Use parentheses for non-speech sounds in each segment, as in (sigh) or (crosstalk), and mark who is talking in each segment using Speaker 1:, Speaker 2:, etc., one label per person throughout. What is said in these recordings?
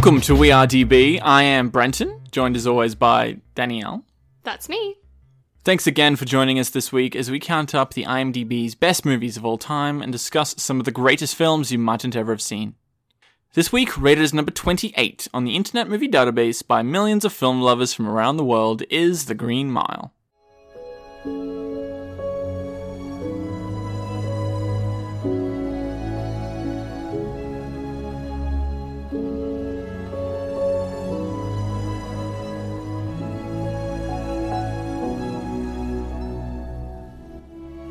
Speaker 1: Welcome to We Are DB. I am Brenton, joined as always by Danielle.
Speaker 2: That's me.
Speaker 1: Thanks again for joining us this week as we count up the IMDb's best movies of all time and discuss some of the greatest films you mightn't ever have seen. This week, rated as number 28 on the Internet Movie Database by millions of film lovers from around the world is The Green Mile.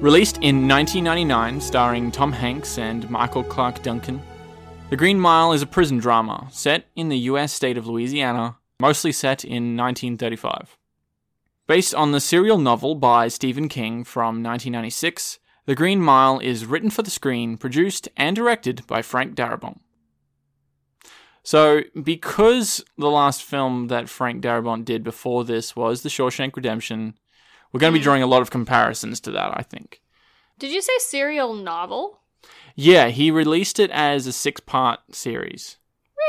Speaker 1: Released in 1999, starring Tom Hanks and Michael Clarke Duncan, The Green Mile is a prison drama set in the US state of Louisiana, mostly set in 1935. Based on the serial novel by Stephen King from 1996, The Green Mile is written for the screen, produced, and directed by Frank Darabont. So, because the last film that Frank Darabont did before this was The Shawshank Redemption, we're going to be drawing a lot of comparisons to that, I think.
Speaker 2: Did you say serial novel?
Speaker 1: Yeah, he released it as a six part series.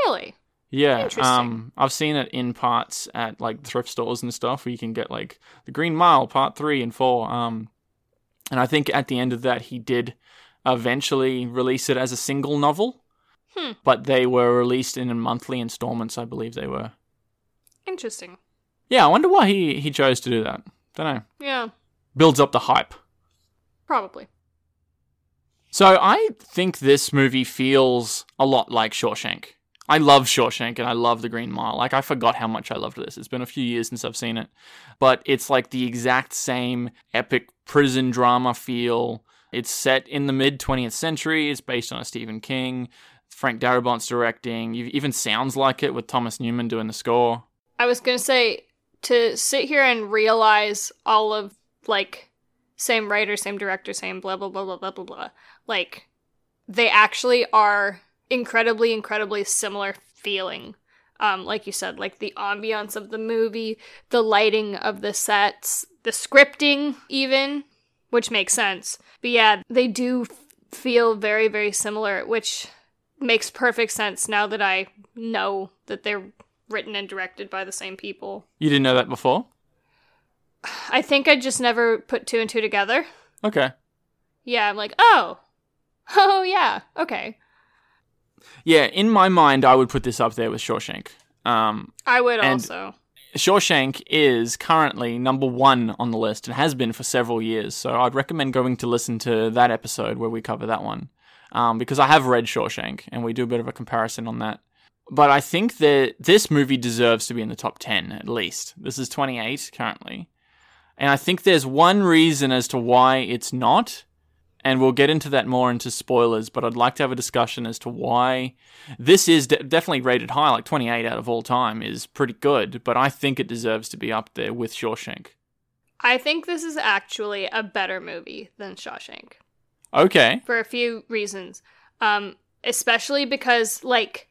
Speaker 2: Really?
Speaker 1: Yeah,
Speaker 2: Interesting.
Speaker 1: um, I've seen it in parts at like thrift stores and stuff where you can get like the Green Mile Part Three and Four. Um, and I think at the end of that, he did eventually release it as a single novel,
Speaker 2: Hmm.
Speaker 1: but they were released in monthly installments. I believe they were.
Speaker 2: Interesting.
Speaker 1: Yeah, I wonder why he he chose to do that. Don't know.
Speaker 2: Yeah,
Speaker 1: Builds up the hype.
Speaker 2: probably.
Speaker 1: So I think this movie feels a lot like Shawshank. I love Shawshank and I love The Green Mile. Like I forgot how much I loved this. It's been a few years since I've seen it, but it's like the exact same epic prison drama feel. It's set in the mid 20th century. It's based on a Stephen King. Frank Darabont's directing. It even sounds like it with Thomas Newman doing the score.
Speaker 2: I was gonna say to sit here and realize all of like same writer, same director, same blah blah blah blah blah blah blah. Like they actually are incredibly, incredibly similar feeling. Um, like you said, like the ambiance of the movie, the lighting of the sets, the scripting, even, which makes sense. But yeah, they do f- feel very, very similar, which makes perfect sense now that I know that they're written and directed by the same people.
Speaker 1: You didn't know that before?
Speaker 2: I think I just never put two and two together.
Speaker 1: Okay.
Speaker 2: Yeah, I'm like, oh, (laughs) oh yeah, okay.
Speaker 1: Yeah, in my mind, I would put this up there with Shawshank. Um,
Speaker 2: I would also.
Speaker 1: Shawshank is currently number one on the list and has been for several years. So I'd recommend going to listen to that episode where we cover that one. Um, because I have read Shawshank and we do a bit of a comparison on that. But I think that this movie deserves to be in the top 10 at least. This is 28 currently. And I think there's one reason as to why it's not. And we'll get into that more into spoilers, but I'd like to have a discussion as to why this is de- definitely rated high, like 28 out of all time is pretty good, but I think it deserves to be up there with Shawshank.
Speaker 2: I think this is actually a better movie than Shawshank
Speaker 1: Okay.
Speaker 2: for a few reasons. Um, especially because, like,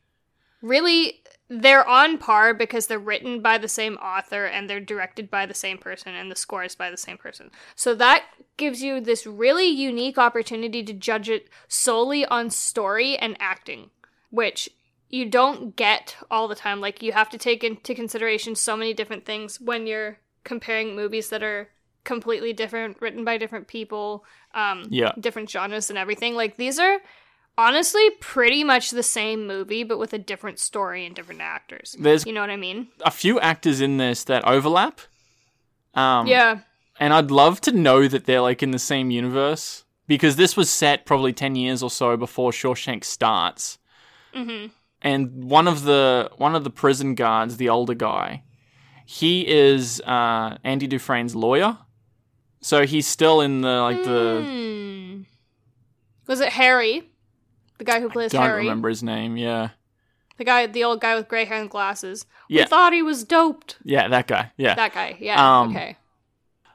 Speaker 2: really, they're on par because they're written by the same author and they're directed by the same person and the score is by the same person. So that gives you this really unique opportunity to judge it solely on story and acting, which you don't get all the time. Like, you have to take into consideration so many different things when you're comparing movies that are completely different, written by different people, um,
Speaker 1: Yeah.
Speaker 2: different genres and everything. Like, these are honestly pretty much the same movie, but with a different story and different actors.
Speaker 1: There's
Speaker 2: You know what I mean?
Speaker 1: a few actors in this that overlap. Um,
Speaker 2: yeah.
Speaker 1: And I'd love to know that they're like in the same universe because this was set probably 10 years or so before Shawshank starts.
Speaker 2: hmm
Speaker 1: and one of the one of the prison guards, the older guy, he is uh, Andy Dufresne's lawyer. So he's still in the like the
Speaker 2: Hmm. Was it Harry? The guy who plays
Speaker 1: don't
Speaker 2: Harry.
Speaker 1: remember his name. Yeah,
Speaker 2: The guy, the old guy with gray hair and glasses.
Speaker 1: Yeah.
Speaker 2: We thought he was doped.
Speaker 1: yeah, that guy. Yeah.
Speaker 2: That guy. Yeah.
Speaker 1: Um,
Speaker 2: okay.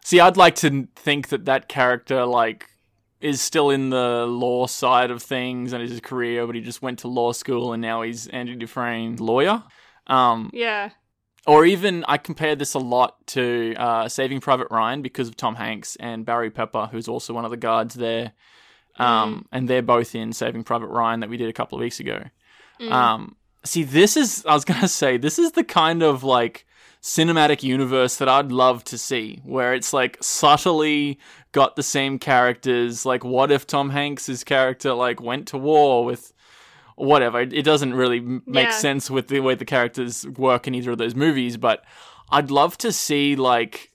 Speaker 1: See, I'd like to think that that character like is still in the law side of things and his career, but he just went to law school and now he's Andy Dufresne's lawyer. Um,
Speaker 2: Yeah.
Speaker 1: Or even, I compare this a lot to uh, Saving Private Ryan because of Tom Hanks and Barry Pepper, who's also one of the guards there. Um, And they're both in Saving Private Ryan that we did a couple of weeks ago.
Speaker 2: Mm.
Speaker 1: Um, See, this is, I was (laughs) going to say, this is the kind of like cinematic universe that I'd love to see, where it's like subtly got the same characters. Like, what if Tom Hanks's character like went to war with whatever? It doesn't really make
Speaker 2: Yeah.
Speaker 1: sense with the way the characters work in either of those movies, but I'd love to see like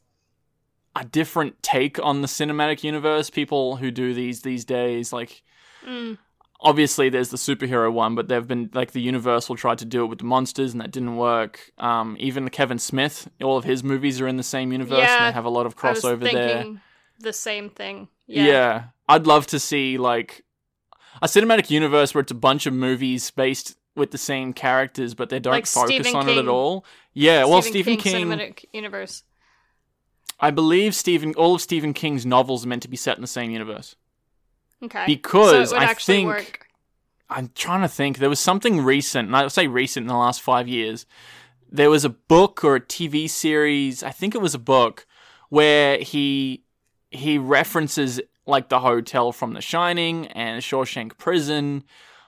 Speaker 1: a different take on the cinematic universe. People who do these these days, like
Speaker 2: Mm.
Speaker 1: obviously there's the superhero one, but they've been like the Universal tried to do it with the monsters and that didn't work. Um, even Kevin Smith, all of his movies are in the same universe and they have a lot of
Speaker 2: I was
Speaker 1: crossover
Speaker 2: thinking
Speaker 1: there.
Speaker 2: the same thing.
Speaker 1: Yeah.
Speaker 2: Yeah.
Speaker 1: I'd love to see like a cinematic universe where it's a bunch of movies based with the same characters, but they don't
Speaker 2: Like
Speaker 1: focus
Speaker 2: Stephen
Speaker 1: on it at all. Yeah, well, Stephen King,
Speaker 2: cinematic universe.
Speaker 1: I believe Stephen, all of Stephen King's novels are meant to be set in the same universe.
Speaker 2: Okay.
Speaker 1: Because
Speaker 2: so would
Speaker 1: I think
Speaker 2: work.
Speaker 1: I'm trying to think. There was something recent, and I say recent in the last five years. There was a book or a TV series. I think it was a book where he he references like the hotel from The Shining and Shawshank Prison.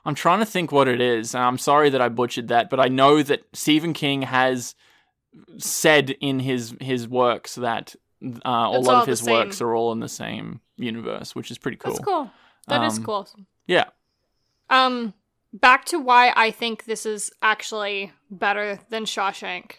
Speaker 1: I'm trying to think what it is. I'm sorry that I butchered that, but I know that Stephen King has said in his his works that uh, a
Speaker 2: It's
Speaker 1: lot
Speaker 2: all
Speaker 1: of his
Speaker 2: same.
Speaker 1: works are all in the same universe, which is pretty cool.
Speaker 2: That's cool. That is
Speaker 1: Um,
Speaker 2: cool.
Speaker 1: Yeah.
Speaker 2: Um, back to why I think this is actually better than Shawshank.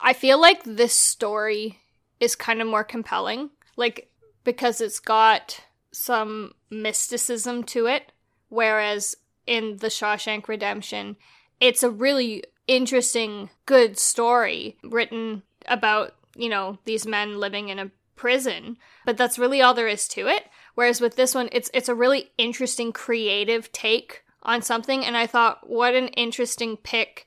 Speaker 2: I feel like this story is kind of more compelling, like because it's got some mysticism to it, whereas in the Shawshank Redemption, it's a really interesting, good story written about, you know, these men living in a prison, but that's really all there is to it. Whereas with this one, it's it's a really interesting, creative take on something, and I thought, what an interesting pick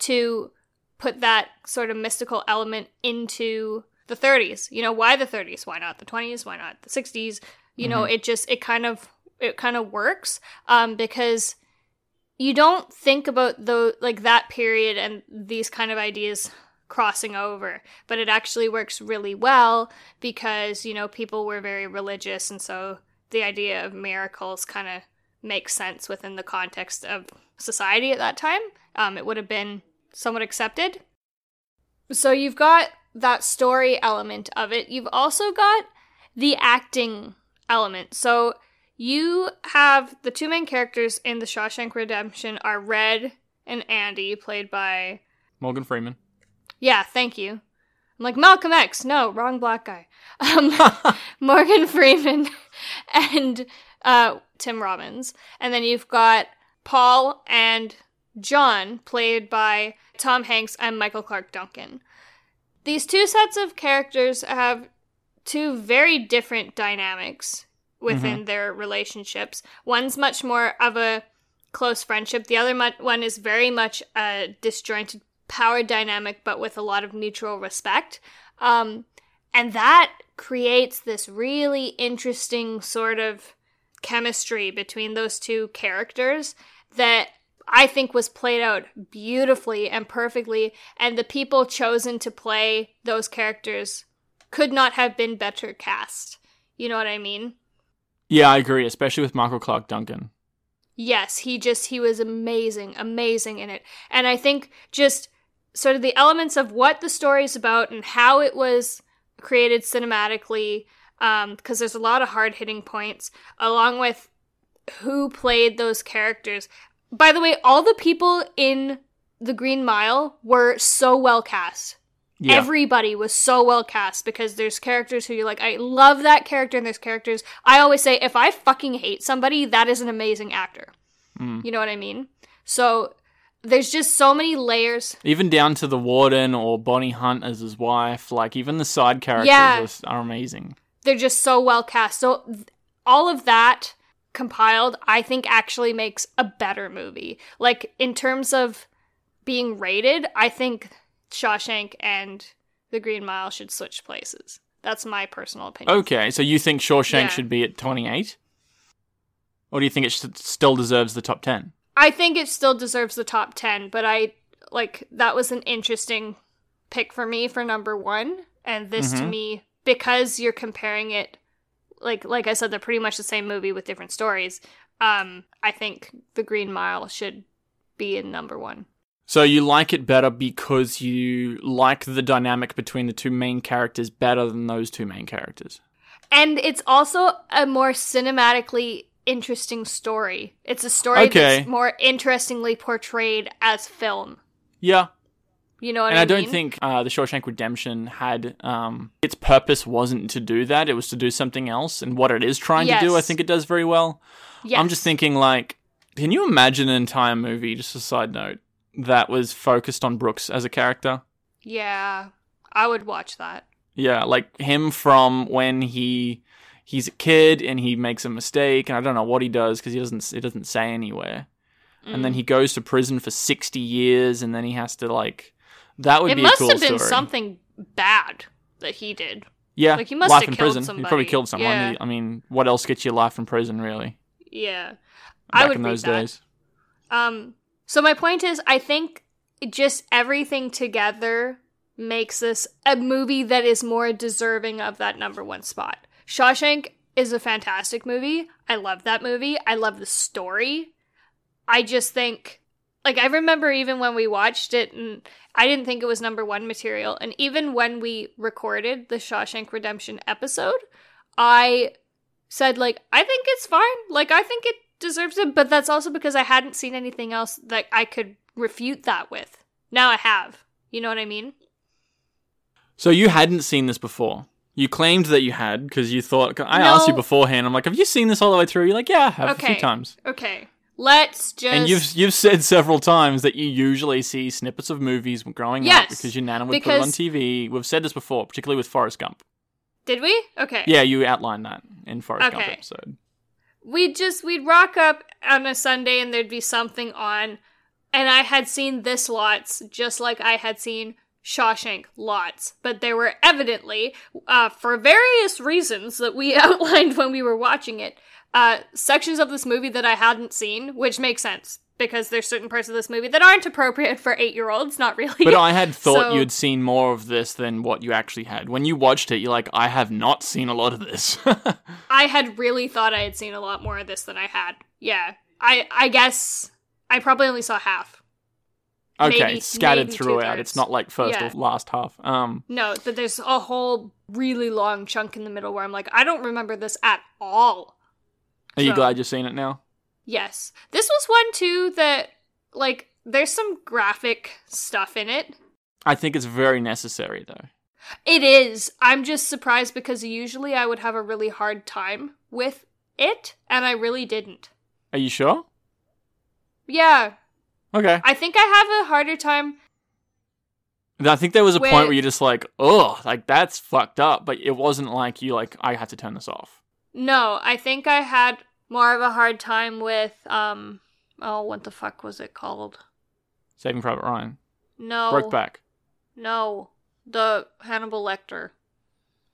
Speaker 2: to put that sort of mystical element into the 30s. You know, why the 30s? Why not the 20s? Why not the 60s? You know, it just it kind of it kind of works um, because you don't think about the like that period and these kind of ideas crossing over. But it actually works really well because you know people were very religious and so the idea of miracles kind of makes sense within the context of society at that time. Um, it would have been somewhat accepted. So you've got that story element of it. You've also got the acting element. So you have the two main characters in the Shawshank Redemption are Red and Andy, played by
Speaker 1: Morgan Freeman.
Speaker 2: Yeah, thank you. I'm like Malcolm X. No, wrong black guy. (laughs) Um, (laughs) Morgan Freeman (laughs) and uh, Tim Robbins, and then you've got Paul and John, played by Tom Hanks and Michael Clarke Duncan. These two sets of characters have two very different dynamics within their relationships. One's much more of a close friendship. The other mu- one is very much a disjointed power dynamic, but with a lot of mutual respect. Um, and that creates this really interesting sort of chemistry between those two characters that I think was played out beautifully and perfectly. And the people chosen to play those characters could not have been better cast. You know what I mean?
Speaker 1: Yeah, I agree, especially with Michael Clarke Duncan.
Speaker 2: Yes, he just he was amazing, amazing in it. And I think just sort of the elements of what the story is about and how it was created cinematically because there's a lot of hard hitting points along with who played those characters. By the way, all the people in the Green Mile were so well cast.
Speaker 1: Yeah.
Speaker 2: Everybody was so well cast because there's characters who you're like, I love that character, and there's characters. I always say, if I fucking hate somebody, that is an amazing actor.
Speaker 1: Mm.
Speaker 2: You know what I mean? So there's just so many layers.
Speaker 1: Even down to the warden or Bonnie Hunt as his wife, like even the side characters
Speaker 2: Yeah.
Speaker 1: are, are amazing.
Speaker 2: They're just so well cast. So th- all of that compiled, I think actually makes a better movie. Like in terms of being rated, I think Shawshank and The Green Mile should switch places. That's my personal opinion.
Speaker 1: Okay, so you think Shawshank
Speaker 2: Yeah.
Speaker 1: should be at 28? Or do you think it should, still deserves the top 10?
Speaker 2: I think it still deserves the top 10, but I like that was an interesting pick for me for number 1 and this to
Speaker 1: Mhm.
Speaker 2: me because you're comparing it like like I said they're pretty much the same movie with different stories. Um I think The Green Mile should be in number one.
Speaker 1: So you like it better because you like the dynamic between the two main characters better than those two main characters.
Speaker 2: And it's also a more cinematically interesting story. It's a story
Speaker 1: Okay.
Speaker 2: that's more interestingly portrayed as film.
Speaker 1: Yeah,
Speaker 2: You know what I mean?
Speaker 1: and
Speaker 2: I,
Speaker 1: I, don't think uh, the Shawshank Redemption had um, its purpose wasn't to do that; it was to do something else. And what it is trying to do, I think it does very well.
Speaker 2: Yes.
Speaker 1: I'm just thinking, like, can you imagine an entire movie? Just a side note that was focused on Brooks as a character.
Speaker 2: Yeah, I would watch that.
Speaker 1: Yeah, like him from when he he's a kid and he makes a mistake, and I don't know what he does because he doesn't it doesn't say anywhere. And
Speaker 2: Mm.
Speaker 1: then he goes to prison for sixty years, and then he has to like that would
Speaker 2: It
Speaker 1: be
Speaker 2: must
Speaker 1: a cool
Speaker 2: have been
Speaker 1: story.
Speaker 2: something bad that he did.
Speaker 1: Yeah,
Speaker 2: like, he must
Speaker 1: life
Speaker 2: have
Speaker 1: in
Speaker 2: killed
Speaker 1: prison. He probably killed someone.
Speaker 2: Yeah.
Speaker 1: I mean, what else gets you life in prison, really?
Speaker 2: Yeah.
Speaker 1: Back
Speaker 2: I would
Speaker 1: in those
Speaker 2: that.
Speaker 1: days.
Speaker 2: Um so my point is I think just everything together makes this a movie that is more deserving of that number 1 spot. Shawshank is a fantastic movie. I love that movie. I love the story. I just think like I remember even when we watched it and I didn't think it was number 1 material and even when we recorded the Shawshank Redemption episode, I said like I think it's fine. Like I think it deserves it, but that's also because I hadn't seen anything else that I could refute that with. Now I have. You know what I mean?
Speaker 1: So you hadn't seen this before. You claimed that you had because you thought. I asked you beforehand. I'm like, "Have you seen this all the way through?" You're like, "Yeah, I have a few times."
Speaker 2: Okay. Let's just
Speaker 1: And you've you've said several times that you usually see snippets of movies growing up because your nana would put it on TV. We've said this before, particularly with Forrest Gump.
Speaker 2: Did we? Okay.
Speaker 1: Yeah, you outlined that in Forrest Gump episode.
Speaker 2: We'd just we'd rock up on a Sunday and there'd be something on and I had seen this lots just like I had seen Shawshank lots, but there were evidently, uh, for various reasons that we (laughs) outlined when we were watching it, uh, sections of this movie that I hadn't seen, which makes sense because there's certain parts of this movie that aren't appropriate for eight year olds. Not really.
Speaker 1: But I had (laughs) thought
Speaker 2: So-
Speaker 1: you'd seen more of this than what you actually had. When you watched it, you're like, "I have not seen a lot of this." (laughs)
Speaker 2: I had really thought I had seen a lot more of this than I had. Yeah, I I guess I probably only saw half.
Speaker 1: Okay,
Speaker 2: Maybe-
Speaker 1: it's scattered
Speaker 2: maybe
Speaker 1: throughout. It's not like first
Speaker 2: Yeah.
Speaker 1: or last half. Um,
Speaker 2: No, but there's a whole really long chunk in the middle where I'm like, I don't remember this at all.
Speaker 1: are you glad you've seen it now?
Speaker 2: Yes. This was one too that like there's some graphic stuff in it.
Speaker 1: I think it's very necessary though.
Speaker 2: It is. I'm just surprised because usually I would have a really hard time with it and I really didn't.
Speaker 1: Are you sure?
Speaker 2: Yeah,
Speaker 1: Okay.
Speaker 2: I think I have a harder time
Speaker 1: I think there was a point
Speaker 2: Where-
Speaker 1: where you're just like, oh, like that's fucked up, but it wasn't like you like I had to turn this off.
Speaker 2: No, I think I had more of a hard time with um oh what the fuck was it called?
Speaker 1: Saving Private Ryan,
Speaker 2: No.
Speaker 1: Brokeback,
Speaker 2: No. The Hannibal Lecter.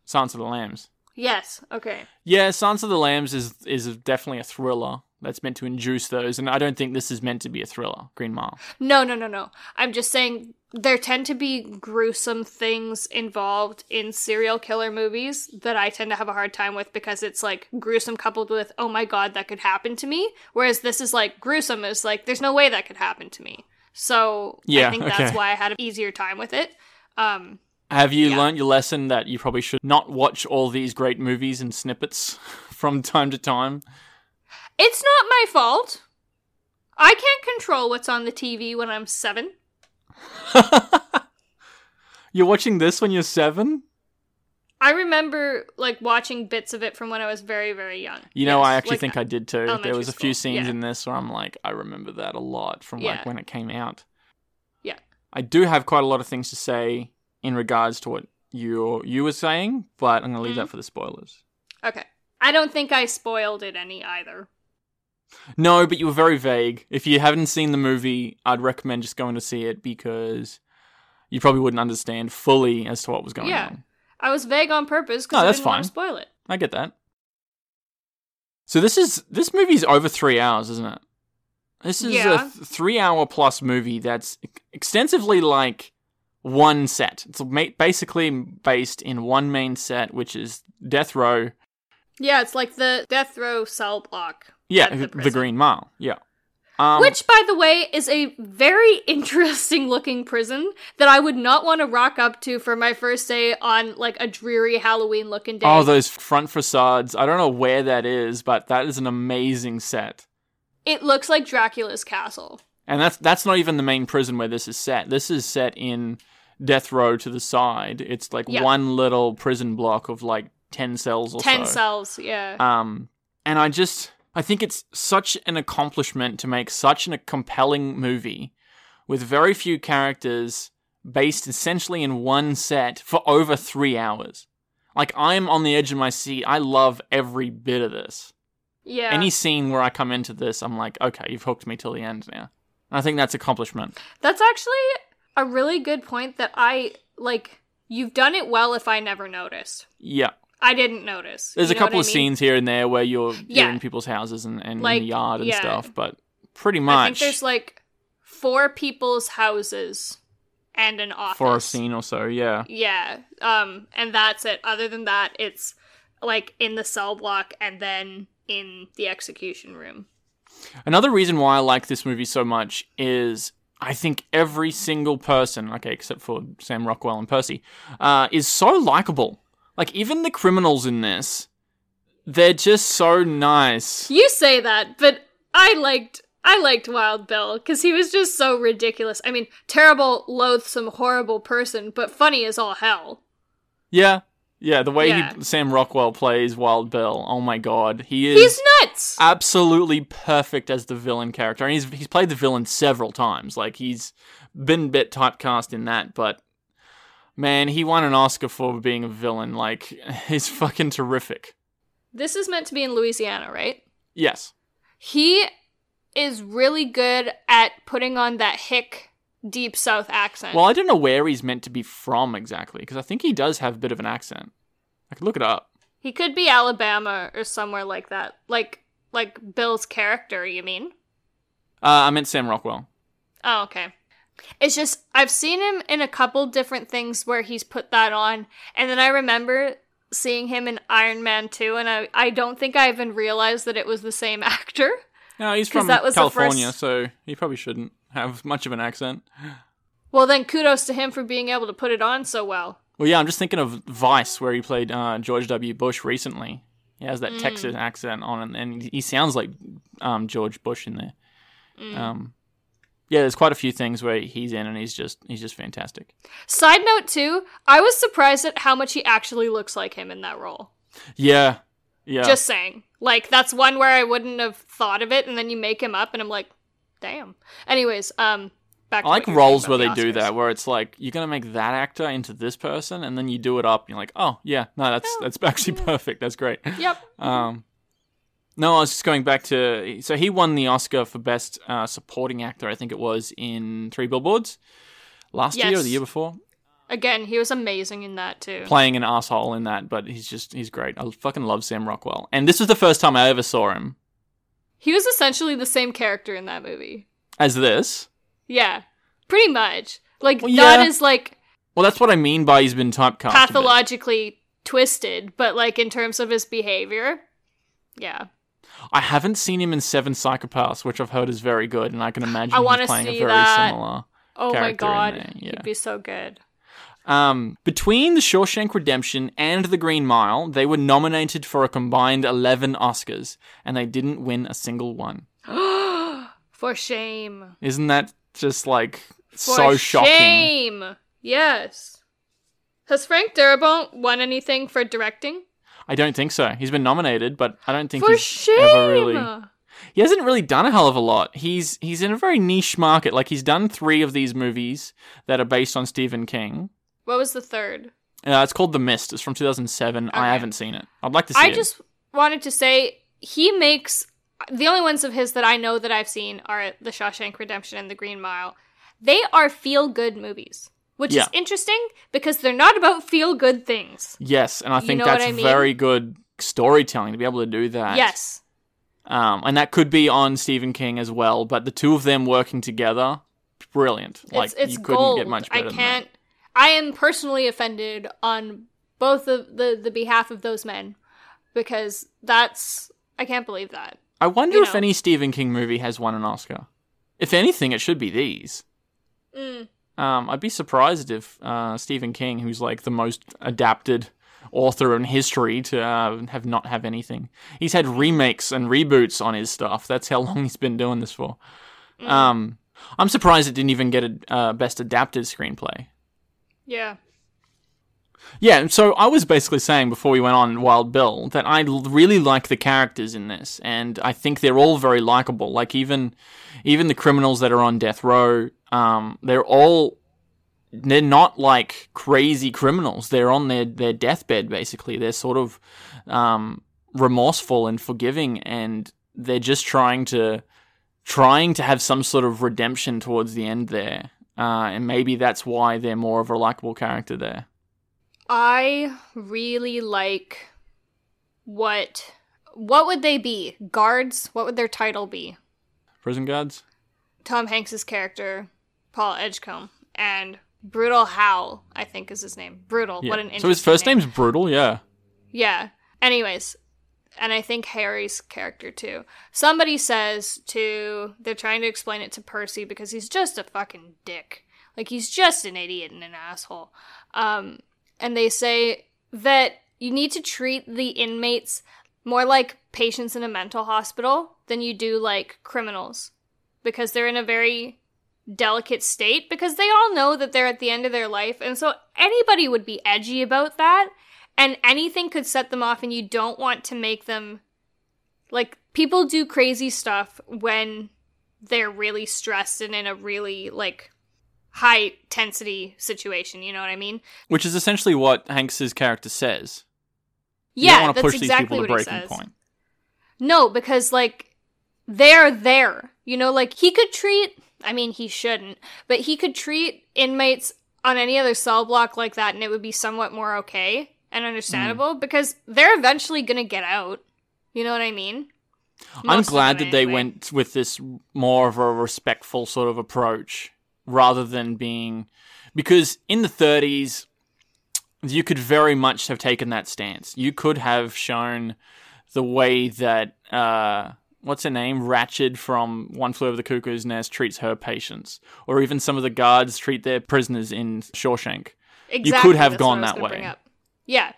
Speaker 1: Silence of the Lambs.
Speaker 2: Yes. Okay.
Speaker 1: Yeah, Silence of the Lambs is is definitely a thriller that's meant to induce those, and I don't think this is meant to be a thriller. Green Mile.
Speaker 2: No, no, no, no. I'm just saying there tend to be gruesome things involved in serial killer movies that I tend to have a hard time with because it's like gruesome coupled with oh my god that could happen to me whereas this is like gruesome is like there's no way that could happen to me. So
Speaker 1: Yeah,
Speaker 2: I think that's why I had an easier time with it. Um
Speaker 1: Have you
Speaker 2: Yeah.
Speaker 1: learned your lesson that you probably should not watch all these great movies and snippets (laughs) from time to time?
Speaker 2: It's not my fault. I can't control what's on the TV when I'm 7. (laughs)
Speaker 1: you're watching this when you're seven?
Speaker 2: I remember like watching bits of it from when I was very, very young.
Speaker 1: You know,
Speaker 2: Yes,
Speaker 1: I actually
Speaker 2: like,
Speaker 1: think I did too. There was a few
Speaker 2: school,
Speaker 1: scenes
Speaker 2: yeah.
Speaker 1: in this where I'm like, I remember that a lot from like
Speaker 2: Yeah.
Speaker 1: when it came out.
Speaker 2: Yeah.
Speaker 1: I do have quite a lot of things to say in regards to what you you were saying, but I'm gonna leave
Speaker 2: Mhm.
Speaker 1: that for the spoilers.
Speaker 2: Okay. I don't think I spoiled it any either.
Speaker 1: No, but you were very vague. If you haven't seen the movie, I'd recommend just going to see it because you probably wouldn't understand fully as to what was going on.
Speaker 2: Yeah.
Speaker 1: on.
Speaker 2: I was vague on purpose because
Speaker 1: No,
Speaker 2: I
Speaker 1: that's
Speaker 2: didn't want
Speaker 1: fine.
Speaker 2: to spoil it.
Speaker 1: I get that. So this is this movie's over three hours, isn't it? This is
Speaker 2: Yeah.
Speaker 1: a th- three-hour plus movie that's extensively like one set. It's basically based in one main set, which is Death Row.
Speaker 2: Yeah, it's like the death row cell block.
Speaker 1: Yeah,
Speaker 2: the
Speaker 1: the. Green Mile. Yeah, Um,
Speaker 2: Which, by the way, is a very (laughs) interesting looking prison that I would not want to rock up to for my first day on like a dreary Halloween looking day.
Speaker 1: oh, those front facades. I don't know where that is, but that is an amazing set.
Speaker 2: it looks like Dracula's castle.
Speaker 1: And that's that's not even the main prison where this is set. This is set in Death Row to the side. It's like
Speaker 2: Yeah.
Speaker 1: one little prison block of like ten cells or
Speaker 2: Ten
Speaker 1: so.
Speaker 2: cells, yeah.
Speaker 1: Um, and I just I think it's such an accomplishment to make such an, a compelling movie with very few characters based essentially in one set for over three hours. Like I'm on the edge of my seat. I love every bit of this.
Speaker 2: yeah.
Speaker 1: Any scene where I come into this, I'm like, okay, you've hooked me till the end now. And I think that's accomplishment.
Speaker 2: That's actually a really good point that I like you've done it well if I never noticed.
Speaker 1: Yeah.
Speaker 2: I didn't notice.
Speaker 1: There's
Speaker 2: You
Speaker 1: a couple of
Speaker 2: mean?
Speaker 1: scenes here and there where you're, you're in people's houses and, and in the yard and
Speaker 2: yeah.
Speaker 1: stuff, but pretty much.
Speaker 2: I think there's like four people's houses and an office.
Speaker 1: for a scene or so, yeah.
Speaker 2: Yeah. Um and that's it. Other than that, it's like in the cell block and then in the execution room.
Speaker 1: Another reason why I like this movie so much is I think every single person, okay, except for Sam Rockwell and Percy, uh, is so likable. Like even the criminals in this, they're just so nice.
Speaker 2: You say that, but I liked I liked Wild Bill because he was just so ridiculous. I mean, terrible, loathsome, horrible person, but funny as all hell.
Speaker 1: Yeah, yeah. The way
Speaker 2: Yeah.
Speaker 1: he, Sam Rockwell plays Wild Bill, oh my god, he is
Speaker 2: He's nuts.
Speaker 1: absolutely perfect as the villain character, and he's he's played the villain several times. Like he's been a bit typecast in that, but man, he won an Oscar for being a villain. Like (laughs) he's fucking terrific.
Speaker 2: this is meant to be in Louisiana, right?
Speaker 1: Yes.
Speaker 2: He is really good at putting on that hick deep south accent.
Speaker 1: Well, I don't know where he's meant to be from exactly, because I think he does have a bit of an accent. I could look it up.
Speaker 2: he could be Alabama or somewhere like that. Like like Bill's character, you mean?
Speaker 1: Uh, I meant Sam Rockwell.
Speaker 2: Oh, okay. It's just I've seen him in a couple different things where he's put that on, and then I remember seeing him in Iron Man 2, and I I don't think I even realized that it was the same (laughs) actor.
Speaker 1: No, he's from
Speaker 2: that was
Speaker 1: California,
Speaker 2: first-
Speaker 1: so he probably shouldn't have much of an accent.
Speaker 2: Well, then kudos to him for being able to put it on so well.
Speaker 1: Well, yeah, I'm just thinking of Vice, where he played uh, George W. Bush recently. He has that
Speaker 2: Mm.
Speaker 1: Texas accent on, and he sounds like um, George Bush in there.
Speaker 2: Mm.
Speaker 1: Um, yeah, there's quite a few things where he's in, and he's just he's just fantastic.
Speaker 2: Side note too, I was surprised at how much he actually looks like him in that role.
Speaker 1: Yeah, yeah.
Speaker 2: Just saying. Like that's one where I wouldn't have thought of it, and then you make him up, and I'm like, damn. Anyways, um, back.
Speaker 1: I like
Speaker 2: what you were saying
Speaker 1: roles where they do that, where it's like you're gonna make that actor into this person, and then you do it up. And you're like, oh yeah, no, that's that's actually (laughs) perfect. That's great.
Speaker 2: Yep.
Speaker 1: Um, no, I was just going back to. So he won the Oscar for best uh, supporting actor. I think it was in Three Billboards last year or the year before.
Speaker 2: Again, he was amazing in that too.
Speaker 1: Playing an asshole in that, but he's just he's great. I fucking love Sam Rockwell, and this was the first time I ever saw him
Speaker 2: He was essentially the same character in that movie.
Speaker 1: as this.
Speaker 2: Yeah, pretty much. Like
Speaker 1: Well,
Speaker 2: not
Speaker 1: yeah.
Speaker 2: as like
Speaker 1: Well, that's what I mean by he's been typecast.
Speaker 2: pathologically twisted, but like in terms of his behavior, yeah.
Speaker 1: I haven't seen him in Seven Psychopaths, which I've heard is very good, and I can imagine
Speaker 2: I
Speaker 1: he's playing a
Speaker 2: see
Speaker 1: very
Speaker 2: that.
Speaker 1: similar.
Speaker 2: Oh my god,
Speaker 1: yeah.
Speaker 2: he'd be so good.
Speaker 1: Um, between The Shawshank Redemption and The Green Mile, they were nominated for a combined 11 Oscars, and they didn't win a single one. (gasps)
Speaker 2: For shame.
Speaker 1: Isn't that just like
Speaker 2: For
Speaker 1: so shocking?
Speaker 2: shame. Yes. Has Frank Darabont won anything for directing?
Speaker 1: I don't think so. He's been nominated, but I don't think
Speaker 2: For
Speaker 1: he's
Speaker 2: shame.
Speaker 1: ever really. He hasn't really done a hell of a lot. He's he's in a very niche market. Like he's done three of these movies that are based on Stephen King.
Speaker 2: What was the third?
Speaker 1: Uh, it's called The Mist. It's from 2007. I haven't seen it. I'd like to see
Speaker 2: I
Speaker 1: it.
Speaker 2: I just wanted to say he makes the only ones of his that I know that I've seen are The Shawshank Redemption and The Green Mile. They are feel good movies, which
Speaker 1: Yeah.
Speaker 2: is interesting because they're not about feel good things.
Speaker 1: Yes, and I
Speaker 2: You
Speaker 1: think
Speaker 2: know
Speaker 1: that's
Speaker 2: I mean?
Speaker 1: very good storytelling to be able to do that.
Speaker 2: Yes.
Speaker 1: Um, and that could be on Stephen King as well, but the two of them working together, brilliant. Like
Speaker 2: it's it's
Speaker 1: you couldn't
Speaker 2: gold.
Speaker 1: get much
Speaker 2: I
Speaker 1: better than
Speaker 2: can't I am personally offended on both of the the behalf of those men because that's I can't believe that.
Speaker 1: that. I wonder
Speaker 2: You
Speaker 1: if
Speaker 2: know.
Speaker 1: any Stephen King movie has won an Oscar. If anything, it should be these.
Speaker 2: Mm.
Speaker 1: Um, I'd be surprised if uh, Stephen King, who's like the most adapted author in history, to uh, have not have anything. He's had remakes and reboots on his stuff. That's how long he's been doing this for. Um, I'm surprised it didn't even get a uh, best adapted screenplay.
Speaker 2: Yeah.
Speaker 1: Yeah, so I was basically saying before we went on Wild Bill that I l- really like the characters in this, and I think they're all very likable. Like even even the criminals that are on death row, um, they're all they're not like crazy criminals. They're on their their deathbed basically. They're sort of um, remorseful and forgiving, and they're just trying to trying to have some sort of redemption towards the end there. Uh, and maybe that's why they're more of a likable character there.
Speaker 2: I really like what what would they be? Guards? What would their title be?
Speaker 1: Prison guards.
Speaker 2: Tom Hanks's character, Paul Edgecombe, and Brutal Howell, I think is his name. Brutal.
Speaker 1: Yeah.
Speaker 2: What an interesting
Speaker 1: so his first
Speaker 2: name.
Speaker 1: name's brutal. Yeah.
Speaker 2: Yeah. Anyways, and I think Harry's character too. Somebody says to they're trying to explain it to Percy because he's just a fucking dick. Like he's just an idiot and an asshole. Um and they say that you need to treat the inmates more like patients in a mental hospital than you do like criminals because they're in a very delicate state because they all know that they're at the end of their life. And so anybody would be edgy about that. And anything could set them off and you don't want to make them like people do crazy stuff when they're really stressed and in a really like high tensity situation. You know what i mean?
Speaker 1: Which is essentially what Hanks's character says. You
Speaker 2: yeah
Speaker 1: don't want to
Speaker 2: that's
Speaker 1: push
Speaker 2: exactly
Speaker 1: these people to
Speaker 2: what he
Speaker 1: breaking
Speaker 2: says.
Speaker 1: point.
Speaker 2: no because like they're there. You know like he could treat i mean he shouldn't but he could treat inmates on any other cell block like that and it would be somewhat more okay and understandable because they're eventually gonna get out. You know what i mean?
Speaker 1: I'm glad that they went with this more of a respectful sort of approach rather than being because in the 30s you could very much have taken that stance. You could have shown the way that uh what's her name Ratched from One Flew Over the Cuckoo's Nest treats her patients or even some of the guards treat their prisoners in Shawshank.
Speaker 2: Exactly,
Speaker 1: have
Speaker 2: that's
Speaker 1: gone
Speaker 2: what I was
Speaker 1: that way.
Speaker 2: Yeah.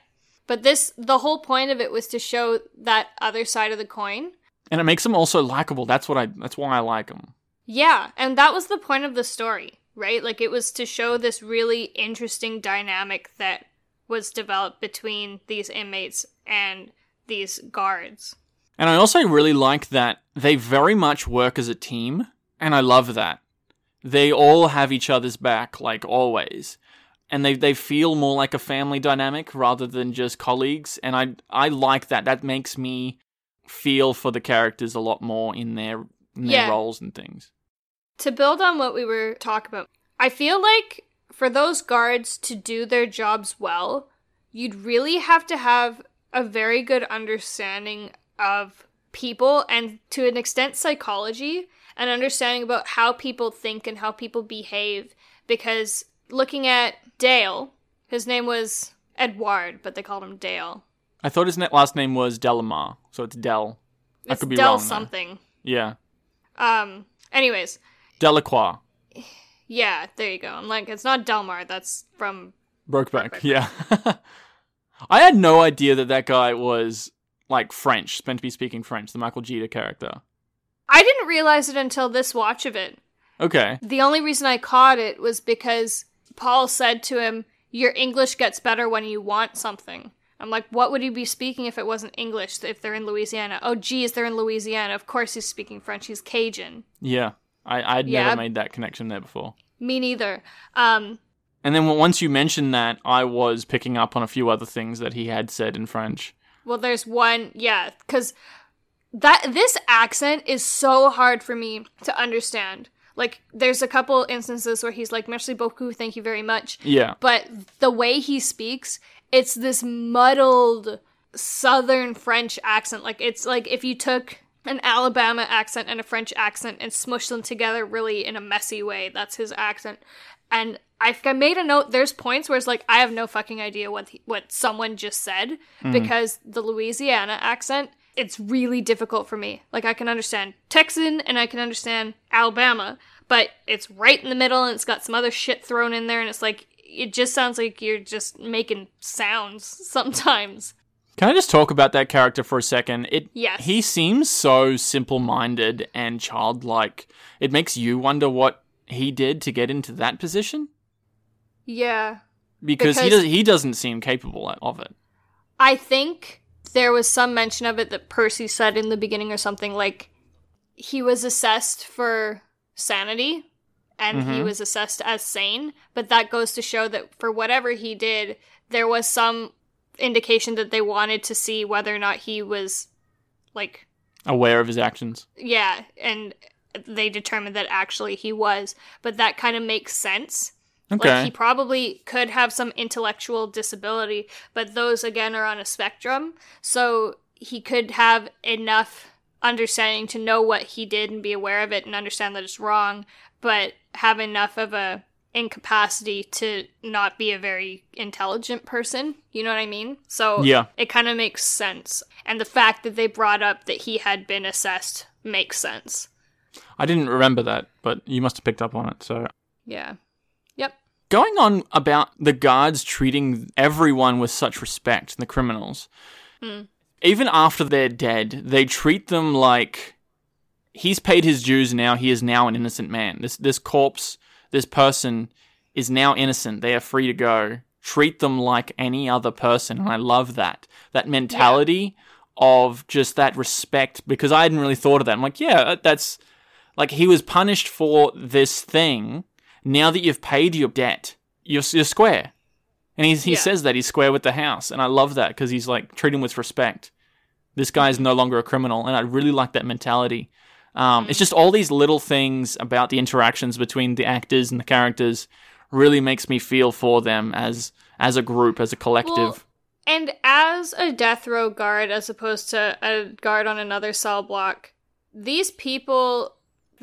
Speaker 2: But this the whole point of it was to show that other side of the coin.
Speaker 1: And it makes them also likable. That's what I that's why I like them.
Speaker 2: Yeah, and that was the point of the story, right? Like it was to show this really interesting dynamic that was developed between these inmates and these guards.
Speaker 1: And I also really like that they very much work as a team, and I love that. They all have each other's back, like always. And they, they feel more like a family dynamic rather than just colleagues. And I I like that. That makes me feel for the characters a lot more in their, in their
Speaker 2: Yeah.
Speaker 1: roles and things.
Speaker 2: To build on what we were talking about, I feel like for those guards to do their jobs well, you'd really have to have a very good understanding of people and to an extent psychology and understanding about how people think and how people behave because looking at Dale, his name was Edward, but they called him Dale.
Speaker 1: I thought his last name was Delamar, so it's Del. I could be
Speaker 2: Del
Speaker 1: wrong. though.
Speaker 2: something.
Speaker 1: Yeah.
Speaker 2: Um anyways,
Speaker 1: Delacroix.
Speaker 2: yeah, there you go. I'm like it's not Delmar, that's from
Speaker 1: Brokeback,
Speaker 2: Brokeback.
Speaker 1: yeah. (laughs) I had no idea that that guy was like French, meant to be speaking French, the Michael Jeter character.
Speaker 2: I didn't realize it until this watch of it.
Speaker 1: Okay.
Speaker 2: The only reason I caught it was because Paul said to him, Your English gets better when you want something. I'm like, what would he be speaking if it wasn't English, if they're in Louisiana? Oh, geez, they're in Louisiana. Of course he's speaking French. He's Cajun.
Speaker 1: Yeah. I, I'd
Speaker 2: Yeah.
Speaker 1: never made that connection there before.
Speaker 2: Me neither. Um,
Speaker 1: And then once you mentioned that, I was picking up on a few other things that he had said in French.
Speaker 2: Well, there's one, yeah, because that this accent is so hard for me to understand. Like, there's a couple instances where he's like, "Merci beaucoup, thank you very much,"
Speaker 1: Yeah.
Speaker 2: but the way he speaks, it's this muddled southern French accent. Like it's like if you took an Alabama accent and a French accent and smushed them together really in a messy way. That's his accent. And I I made a note. There's points where it's like I have no fucking idea what he, what someone just said mm. because the Louisiana accent it's really difficult for me. Like I can understand Texan and I can understand Alabama, but it's right in the middle and it's got some other shit thrown in there and it's like it just sounds like you're just making sounds (laughs) sometimes.
Speaker 1: Can I just talk about that character for a second? It
Speaker 2: Yes.
Speaker 1: he seems so simple-minded and childlike. It makes you wonder what he did to get into that position
Speaker 2: Yeah.
Speaker 1: because, he does he doesn't seem capable of it.
Speaker 2: I think there was some mention of it that Percy said in the beginning or something like he was assessed for sanity and he
Speaker 1: Mhm.
Speaker 2: was assessed as sane, but that goes to show that for whatever he did, there was some indication that they wanted to see whether or not he was like
Speaker 1: Aware of his actions.
Speaker 2: yeah, and they determined that actually he was, but that kind of makes sense.
Speaker 1: Okay.
Speaker 2: Like he probably could have some intellectual disability, but those again are on a spectrum. So he could have enough understanding to know what he did and be aware of it and understand that it's wrong, but have enough of a incapacity to not be a very intelligent person. You know what I mean? So
Speaker 1: Yeah.
Speaker 2: it kind of makes sense. And the fact that they brought up that he had been assessed makes sense.
Speaker 1: I didn't remember that, but you must have picked up on it. So
Speaker 2: Yeah. Yep.
Speaker 1: going on about the guards treating everyone with such respect, the criminals.
Speaker 2: Hmm.
Speaker 1: Even after they're dead, they treat them like he's paid his dues now, he is now an innocent man. This this corpse, this person is now innocent. They are free to go. Treat them like any other person, and I love that. That mentality of just that respect because I hadn't really thought of that. I'm like, yeah, that's like he was punished for this thing. Now that you've paid your debt, you're, you're square. And he's, he
Speaker 2: Yeah.
Speaker 1: says that he's square with the house. And I love that because he's like, treat him with respect. This guy is no longer a criminal. And I really like that mentality. Um, It's just all these little things about the interactions between the actors and the characters really makes me feel for them as as a group, as a collective.
Speaker 2: Well, and as a death row guard, as opposed to a guard on another cell block, these people,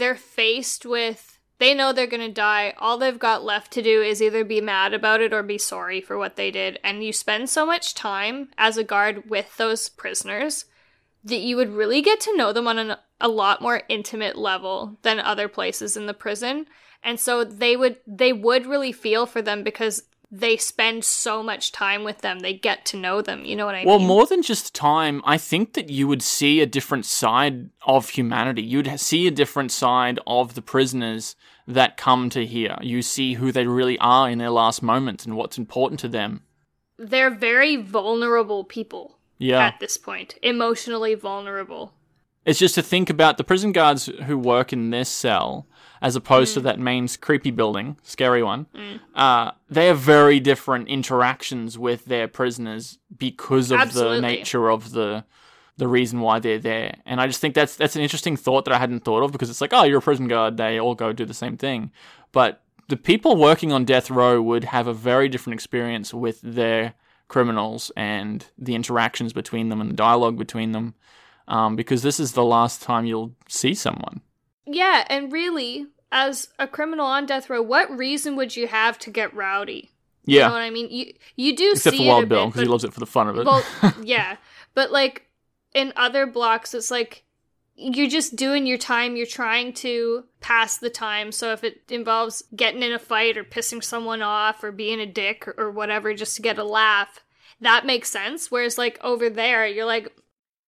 Speaker 2: they're faced with, they know they're going to die. All they've got left to do is either be mad about it or be sorry for what they did. And you spend so much time as a guard with those prisoners that you would really get to know them on an, a lot more intimate level than other places in the prison. And so they would they would really feel for them because they spend so much time with them. They get to know them. You know what I
Speaker 1: Well,
Speaker 2: mean?
Speaker 1: Well, more than just time, I think that you would see a different side of humanity. You'd see a different side of the prisoners that come to here. You see who they really are in their last moments and what's important to them.
Speaker 2: They're very vulnerable people
Speaker 1: Yeah.
Speaker 2: at this point. Emotionally vulnerable.
Speaker 1: It's just to think about the prison guards who work in this cell as opposed
Speaker 2: Mm.
Speaker 1: to that main creepy building, scary one. Uh, they have very different interactions with their prisoners because of
Speaker 2: Absolutely.
Speaker 1: the nature of the the reason why they're there. And I just think that's that's an interesting thought that I hadn't thought of because it's like, oh, you're a prison guard, they all go do the same thing. But the people working on death row would have a very different experience with their criminals and the interactions between them and the dialogue between them um, because this is the last time you'll see someone.
Speaker 2: Yeah, and really, as a criminal on death row, what reason would you have to get rowdy? You
Speaker 1: Yeah,
Speaker 2: know what I mean? You you do
Speaker 1: except
Speaker 2: see
Speaker 1: for
Speaker 2: it a
Speaker 1: Wild Bill
Speaker 2: bit,
Speaker 1: because he loves it for the fun of it.
Speaker 2: Well, (laughs) yeah, but like in other blocks, it's like you're just doing your time. You're trying to pass the time. So if it involves getting in a fight or pissing someone off or being a dick or, or whatever, just to get a laugh, that makes sense. Whereas like over there, you're like,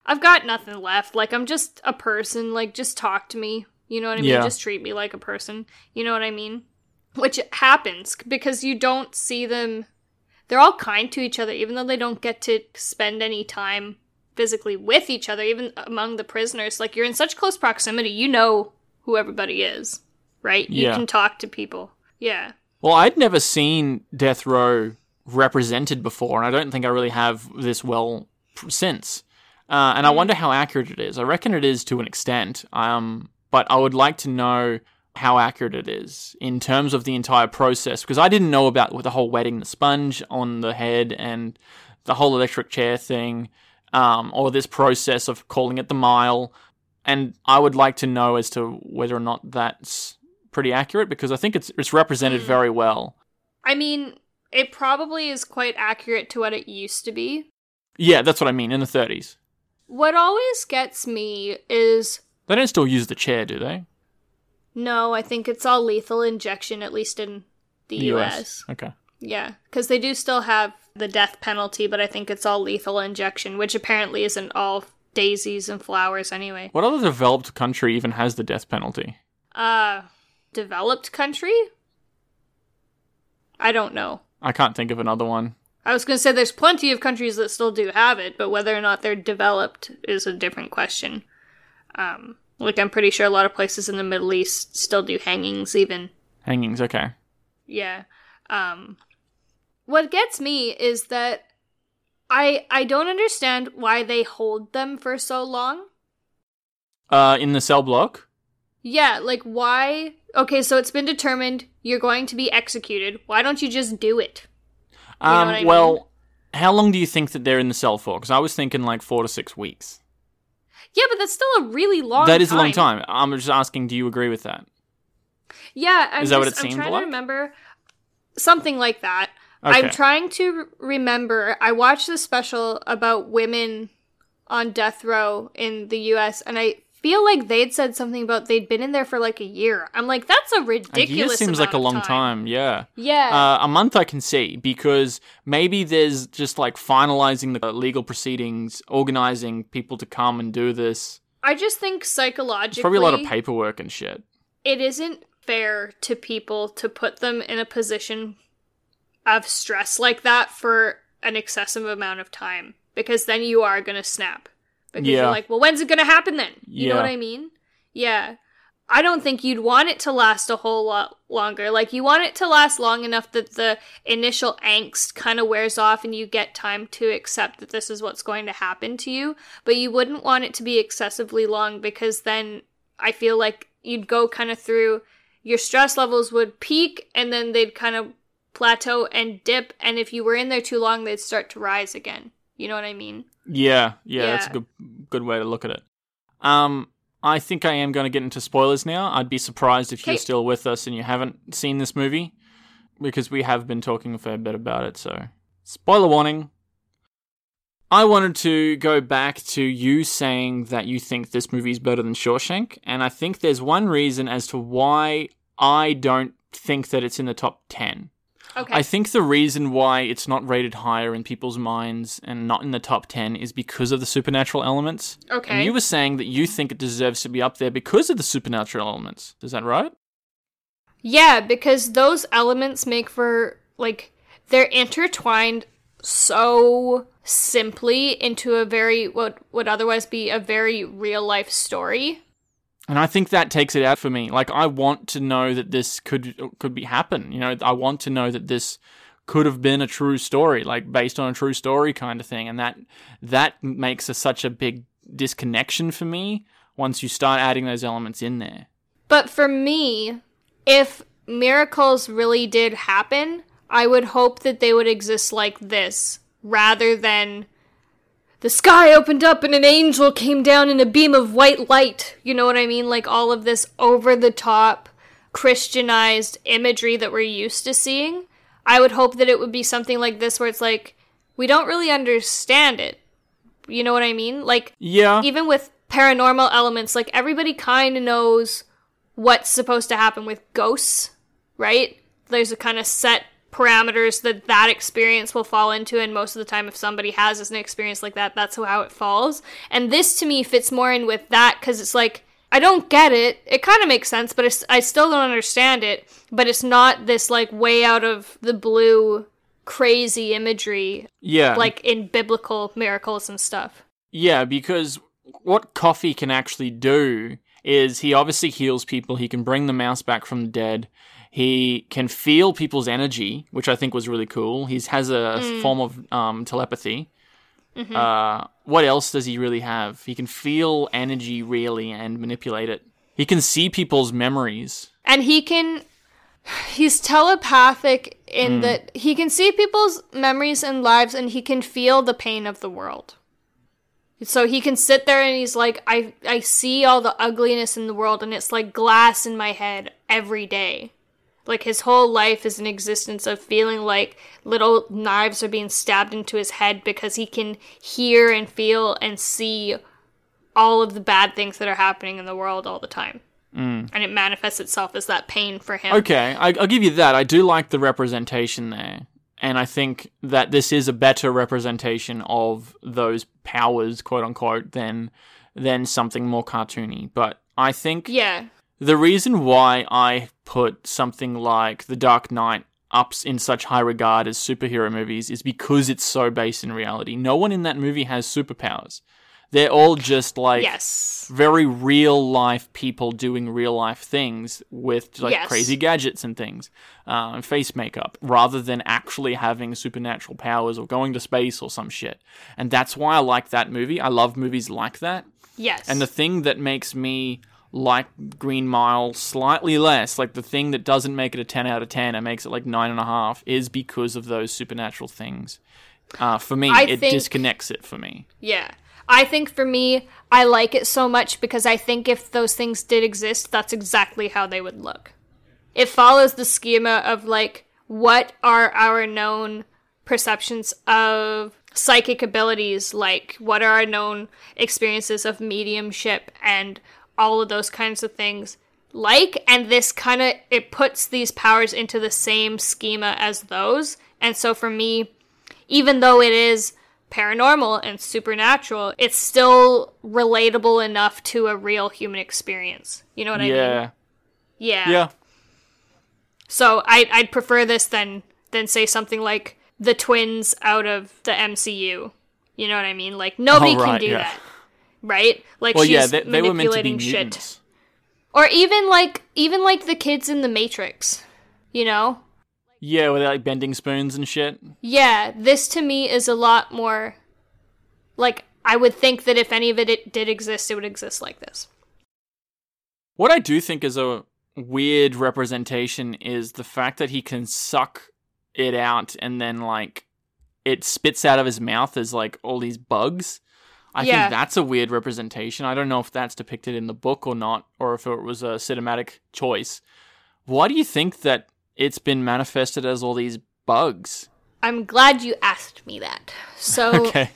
Speaker 2: I've got nothing left. Like I'm just a person. Like just talk to me. You know what I mean?
Speaker 1: Yeah.
Speaker 2: Just treat me like a person. You know what I mean? Which happens because you don't see them they're all kind to each other even though they don't get to spend any time physically with each other even among the prisoners like you're in such close proximity you know who everybody is right you can talk to people yeah
Speaker 1: Well, I'd never seen Death Row represented before, and I don't think I really have this well since. Uh, and I wonder how accurate it is. I reckon it is to an extent, um, but I would like to know how accurate it is in terms of the entire process because I didn't know about the whole wetting the sponge on the head and the whole electric chair thing, um, or this process of calling it the mile. And I would like to know as to whether or not that's pretty accurate because I think it's it's represented
Speaker 2: Hmm.
Speaker 1: very well.
Speaker 2: i mean it probably is quite accurate to what it used to be
Speaker 1: Yeah, that's what I mean in the 30s.
Speaker 2: What always gets me is
Speaker 1: They don't still use the chair, do they?
Speaker 2: no, I think it's all lethal injection, at least in the, US.
Speaker 1: Okay.
Speaker 2: Yeah, because they do still have the death penalty, but I think it's all lethal injection, which apparently isn't all daisies and flowers anyway.
Speaker 1: What other developed country even has the death penalty?
Speaker 2: Uh, developed country? I don't know.
Speaker 1: I can't think of another one.
Speaker 2: I was going to say there's plenty of countries that still do have it, but whether or not they're developed is a different question. Um, like I'm pretty sure a lot of places in the Middle East still do hangings, even.
Speaker 1: Hangings, okay.
Speaker 2: Yeah. Um, what gets me is that I I don't understand why they hold them for so long.
Speaker 1: Uh, in the cell block?
Speaker 2: Yeah, like why? Okay, so it's been determined you're going to be executed. Why don't you just do it? know
Speaker 1: Um, well,
Speaker 2: mean?
Speaker 1: how long do you think that they're in the cell for? Because I was thinking like four to six weeks.
Speaker 2: Yeah, but that's still a really long.
Speaker 1: That is a long time. I'm just asking, do you agree with that?
Speaker 2: Yeah, I'm
Speaker 1: Is that what
Speaker 2: just-
Speaker 1: it seemed
Speaker 2: I'm trying
Speaker 1: like?
Speaker 2: to remember something like that.
Speaker 1: Okay.
Speaker 2: I'm trying to remember. I watched the special about women on death row in the U.S. and I feel like they'd said something about they'd been in there for like a year. I'm like, that's a ridiculous.
Speaker 1: a year seems like a long time. Yeah.
Speaker 2: Yeah.
Speaker 1: Uh, a month I can see because maybe there's just like finalizing the legal proceedings, organizing people to come and do this.
Speaker 2: I just think psychologically,
Speaker 1: probably a lot of paperwork and shit.
Speaker 2: it isn't fair to people to put them in a position of stress like that for an excessive amount of time because then you are going to snap because
Speaker 1: Yeah.
Speaker 2: you're like well when's it going to happen then? You know what i mean? Yeah. I don't think you'd want it to last a whole lot longer. Like you want it to last long enough that the initial angst kind of wears off and you get time to accept that this is what's going to happen to you but you wouldn't want it to be excessively long because then i feel like you'd go kind of through your stress levels would peak and then they'd kind of plateau and dip and if you were in there too long they'd start to rise again you know what i mean
Speaker 1: Yeah, yeah, that's a good good way to look at it. Um, I think I am going to get into spoilers now. I'd be surprised if you're still with us and you haven't seen this movie because we have been talking a fair bit about it. So, spoiler warning. I wanted to go back to you saying that you think this movie is better than Shawshank, and I think there's one reason as to why I don't think that it's in the top 10.
Speaker 2: Okay
Speaker 1: I think the reason why it's not rated higher in people's minds and not in the top 10 is because of the supernatural elements.
Speaker 2: okay
Speaker 1: And you were saying that you think it deserves to be up there because of the supernatural elements. Is that right?
Speaker 2: Yeah, because those elements make for like they're intertwined so simply into a very what would otherwise be a very real life story.
Speaker 1: And I think that takes it out for me. Like I want to know that this could could be happen. You know, I want to know that this could have been a true story, like based on a true story kind of thing. And that that makes a, such a big disconnection for me once you start adding those elements in there.
Speaker 2: But for me, if miracles really did happen, I would hope that they would exist like this rather than the sky opened up and an angel came down in a beam of white light. You know what I mean? Like all of this over the top Christianized imagery that we're used to seeing. I would hope that it would be something like this where it's like, we don't really understand it. You know what I mean? Like,
Speaker 1: Yeah.
Speaker 2: even with paranormal elements, like everybody kind of knows what's supposed to happen with ghosts, right? There's a kind of set parameters that that experience will fall into, and most of the time, if somebody has an experience like that, that's how it falls. And this to me fits more in with that because it's like I don't get it. It kind of makes sense, but I still don't understand it. But it's not this like way out of the blue, crazy imagery
Speaker 1: yeah.
Speaker 2: like in biblical miracles and stuff.
Speaker 1: Yeah, because what Coffey can actually do is he obviously heals people. He can bring the mouse back from the dead. He can feel people's energy, which I think was really cool. He has a form of um, telepathy. Uh, what else does he really have? He can feel energy really and manipulate it. He can see people's memories.
Speaker 2: and he can he's telepathic in that he can see people's memories and lives and he can feel the pain of the world so he can sit there and he's like i i see all the ugliness in the world and it's like glass in my head every day Like his whole life is an existence of feeling like little knives are being stabbed into his head because he can hear and feel and see all of the bad things that are happening in the world all the time. Mm. And it manifests itself as that pain for him.
Speaker 1: Okay, I, I'll give you that. I do like the representation there. And I think that this is a better representation of those powers, quote unquote, than than something more cartoony. But I think
Speaker 2: Yeah.
Speaker 1: The reason why I put something like The Dark Knight ups in such high regard as superhero movies is because it's so based in reality. No one in that movie has superpowers. They're all just like
Speaker 2: Yes.
Speaker 1: very real life people doing real life things with like
Speaker 2: Yes.
Speaker 1: crazy gadgets and things, uh, and face makeup, rather than actually having supernatural powers or going to space or some shit. And that's why I like that movie. I love movies like that.
Speaker 2: Yes.
Speaker 1: And the thing that makes me like Green Mile slightly less, like the thing that doesn't make it a 10 out of 10 and makes it like 9.5, is because of those supernatural things. Uh, for me,
Speaker 2: I
Speaker 1: it
Speaker 2: think-
Speaker 1: disconnects it for me.
Speaker 2: Yeah. I think for me, I like it so much because I think if those things did exist, that's exactly how they would look. It follows the schema of like, what are our known perceptions of psychic abilities like? What are our known experiences of mediumship and all of those kinds of things? Like, and this kind of it puts these powers into the same schema as those. And so for me, even though it is paranormal and supernatural, it's still relatable enough to a real human experience. You know what I mean?
Speaker 1: yeah.
Speaker 2: Yeah.
Speaker 1: Yeah.
Speaker 2: So I I'd prefer this than than say something like the twins out of the MCU. You know what I mean? Like nobody
Speaker 1: Oh, right,
Speaker 2: can do
Speaker 1: yeah.
Speaker 2: that. Right? Like
Speaker 1: Well,
Speaker 2: she's
Speaker 1: yeah, they, they were meant to be
Speaker 2: manipulating shit.
Speaker 1: mutants.
Speaker 2: Or even like even like the kids in the Matrix. You know?
Speaker 1: Yeah, with like bending spoons and shit.
Speaker 2: Yeah, this to me is a lot more like I would think that if any of it, it did exist, it would exist like this.
Speaker 1: What I do think is a weird representation is the fact that he can suck it out and then like it spits out of his mouth as like all these bugs. I
Speaker 2: Yeah.
Speaker 1: think that's a weird representation. I don't know if that's depicted in the book or not, or if it was a cinematic choice. Why do you think that it's been manifested as all these bugs?
Speaker 2: I'm glad you asked me that. So (laughs)
Speaker 1: Okay.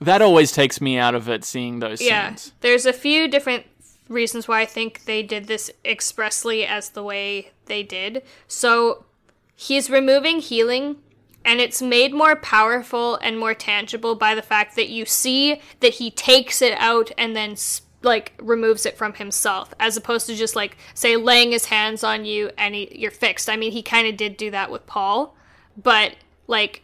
Speaker 1: That always takes me out of it seeing those scenes.
Speaker 2: yeah,
Speaker 1: scenes.
Speaker 2: there's a few different reasons why I think they did this expressly as the way they did. So he's removing healing and it's made more powerful and more tangible by the fact that you see that he takes it out and then like removes it from himself as opposed to just like say laying his hands on you and he, you're fixed. I mean, he kind of did do that with Paul, but like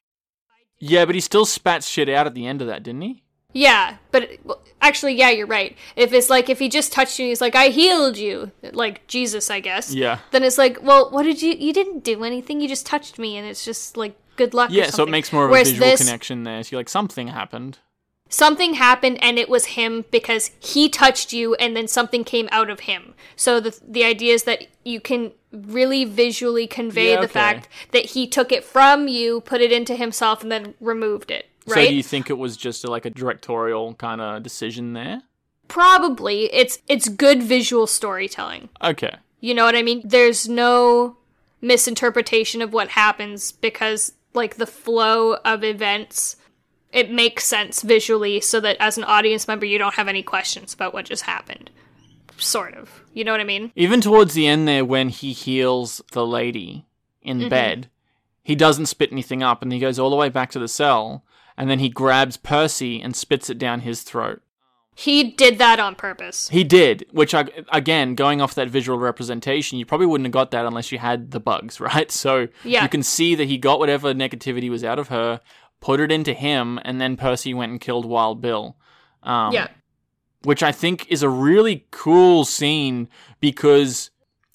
Speaker 1: Yeah, but he still spat shit out at the end of that, didn't he?
Speaker 2: Yeah, but well, actually, yeah, you're right. If it's like if he just touched you, and he's like, "I healed you," like Jesus, I guess.
Speaker 1: Yeah.
Speaker 2: Then it's like, well, what did you? You didn't do anything. You just touched me, and it's just like good luck.
Speaker 1: Yeah, so it makes more of
Speaker 2: Whereas
Speaker 1: a visual
Speaker 2: this,
Speaker 1: connection there. So you're like, something happened.
Speaker 2: Something happened, and it was him because he touched you, and then something came out of him. So the the idea is that you can really visually convey
Speaker 1: Yeah,
Speaker 2: the
Speaker 1: okay.
Speaker 2: fact that he took it from you, put it into himself, and then removed it.
Speaker 1: So
Speaker 2: Right?
Speaker 1: do you think it was just like a directorial kind of decision there?
Speaker 2: Probably. It's it's good visual storytelling.
Speaker 1: Okay.
Speaker 2: You know what I mean? There's no misinterpretation of what happens because like the flow of events it makes sense visually so that as an audience member you don't have any questions about what just happened. Sort of. You know what I mean?
Speaker 1: Even towards the end there, when he heals the lady in
Speaker 2: Mm-hmm.
Speaker 1: bed, he doesn't spit anything up and he goes all the way back to the cell and then he grabs Percy and spits it down his throat.
Speaker 2: He did that on purpose.
Speaker 1: He did, which I, again, going off that visual representation, you probably wouldn't have got that unless you had the bugs, (laughs) right? So
Speaker 2: Yeah.
Speaker 1: you can see that he got whatever negativity was out of her, put it into him, and then Percy went and killed Wild Bill. Um,
Speaker 2: yeah.
Speaker 1: which I think is a really cool scene because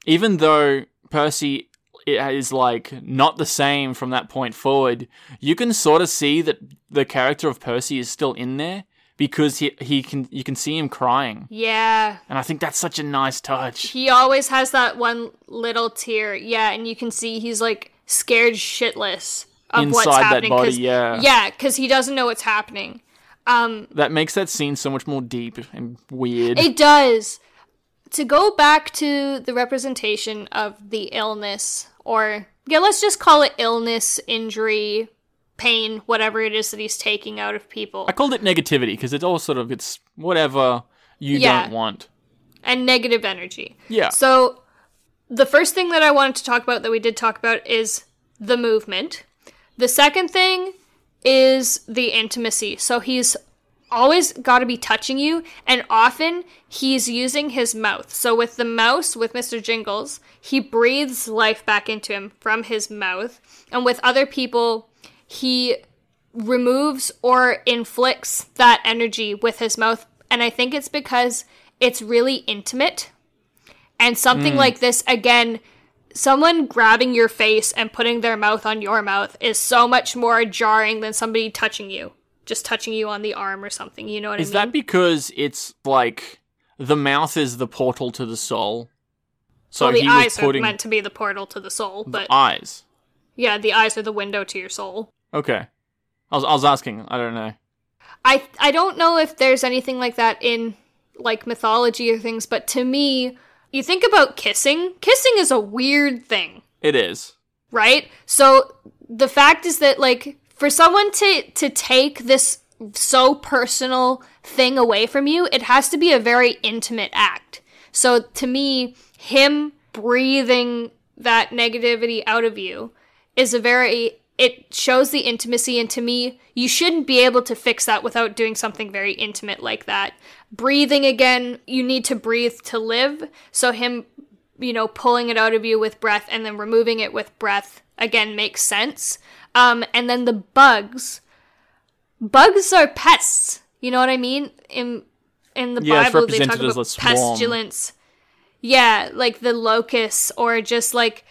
Speaker 1: even though Percy is like not the same from that point forward, you can sort of see that the character of Percy is still in there because he he can you can see him crying,
Speaker 2: Yeah.
Speaker 1: and I think that's such a nice touch.
Speaker 2: He always has that one little tear. Yeah, and you can see he's like scared shitless of what's
Speaker 1: Inside that
Speaker 2: happening.
Speaker 1: body,
Speaker 2: 'cause-
Speaker 1: yeah.
Speaker 2: Yeah, because he doesn't know what's happening. Um,
Speaker 1: That makes that scene so much more deep and weird.
Speaker 2: it does. to go back to the representation of the illness, or yeah, let's just call it illness, injury, pain, whatever it is that he's taking out of people.
Speaker 1: I called it negativity because it's all sort of it's whatever you
Speaker 2: Yeah.
Speaker 1: don't want.
Speaker 2: and negative energy.
Speaker 1: Yeah.
Speaker 2: So, the first thing that I wanted to talk about that we did talk about is the movement. The second thing is the intimacy. So, he's always got to be touching you, and often he's using his mouth. So, with the mouse, with Mr. Jingles, he breathes life back into him from his mouth. And with other people, he removes or inflicts that energy with his mouth. And I think it's because it's really intimate. And something hmm. like this, again, someone grabbing your face and putting their mouth on your mouth is so much more jarring than somebody touching you, just touching you on the arm or something. You know what
Speaker 1: Is
Speaker 2: I mean?
Speaker 1: Is that because it's like the mouth is the portal to the soul? So
Speaker 2: well, the
Speaker 1: he
Speaker 2: eyes are meant to be the portal to the soul, but
Speaker 1: eyes.
Speaker 2: yeah, the eyes are the window to your soul.
Speaker 1: Okay. I was I was asking. I don't know.
Speaker 2: I I don't know if there's anything like that in like mythology or things, but to me, you think about kissing. Kissing is a weird thing,
Speaker 1: It is.
Speaker 2: right? So the fact is that like for someone to to take this so personal thing away from you, it has to be a very intimate act. So to me, him breathing that negativity out of you is a very it shows the intimacy and to me you shouldn't be able to fix that without doing something very intimate like that. Breathing again you need to breathe to live. So him you know pulling it out of you with breath and then removing it with breath again makes sense. Um and then the bugs. Bugs are pests. You know what i mean? In in the
Speaker 1: Yeah,
Speaker 2: bible they talk about pestilence. Yeah like the locusts or just like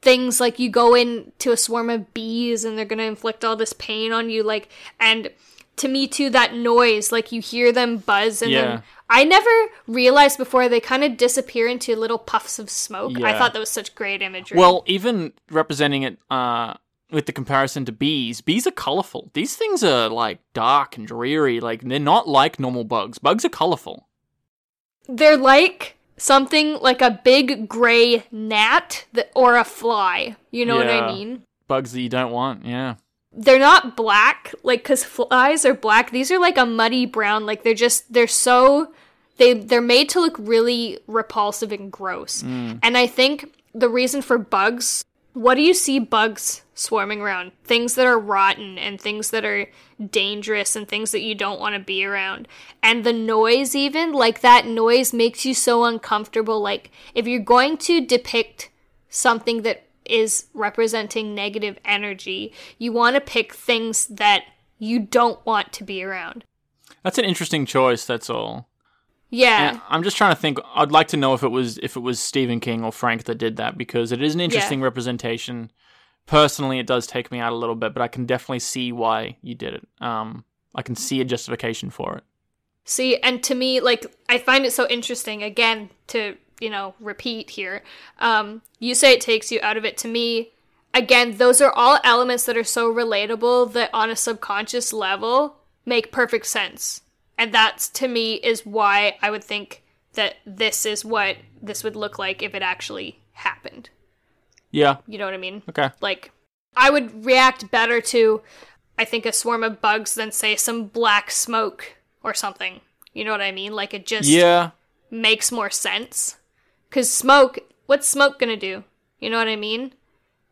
Speaker 2: things like you go into a swarm of bees and they're going to inflict all this pain on you like and to me too that noise like you hear them buzz and
Speaker 1: Yeah.
Speaker 2: then i never realized before they kind of disappear into little puffs of smoke i thought that was such great imagery
Speaker 1: Well, even representing it uh, with the comparison to bees, bees are colorful. These things are like dark and dreary. Like they're not like normal bugs. Bugs are colorful.
Speaker 2: they're like something like a big gray gnat that, or a fly you know what i mean
Speaker 1: Bugs that you don't want. Yeah.
Speaker 2: they're not black like because flies are black these are like a muddy brown like they're just they're so they they're made to look really repulsive and gross mm. and i think the reason for bugs what do you see bugs swarming around things that are rotten and things that are dangerous and things that you don't want to be around and the noise even like that noise makes you so uncomfortable like if you're going to depict something that is representing negative energy, you want to pick things that you don't want to be around.
Speaker 1: That's an interesting choice. That's all.
Speaker 2: Yeah.
Speaker 1: And I'm just trying to think. I'd like to know if it was if it was Stephen King or Frank that did that because it is an interesting representation. Personally, it does take me out a little bit, but I can definitely see why you did it. Um, I can see a justification for it.
Speaker 2: See, and to me, like, I find it so interesting, again, to, you know, repeat here. Um, you say it takes you out of it. To me, again, those are all elements that are so relatable that on a subconscious level make perfect sense. And that's, to me, is why I would think that this is what this would look like if it actually happened.
Speaker 1: Yeah.
Speaker 2: You know what I mean?
Speaker 1: Okay.
Speaker 2: like I would react better to I think a swarm of bugs than say some black smoke or something. You know what I mean? Like it just
Speaker 1: Yeah.
Speaker 2: makes more sense. Cuz smoke, what's smoke going to do? You know what I mean?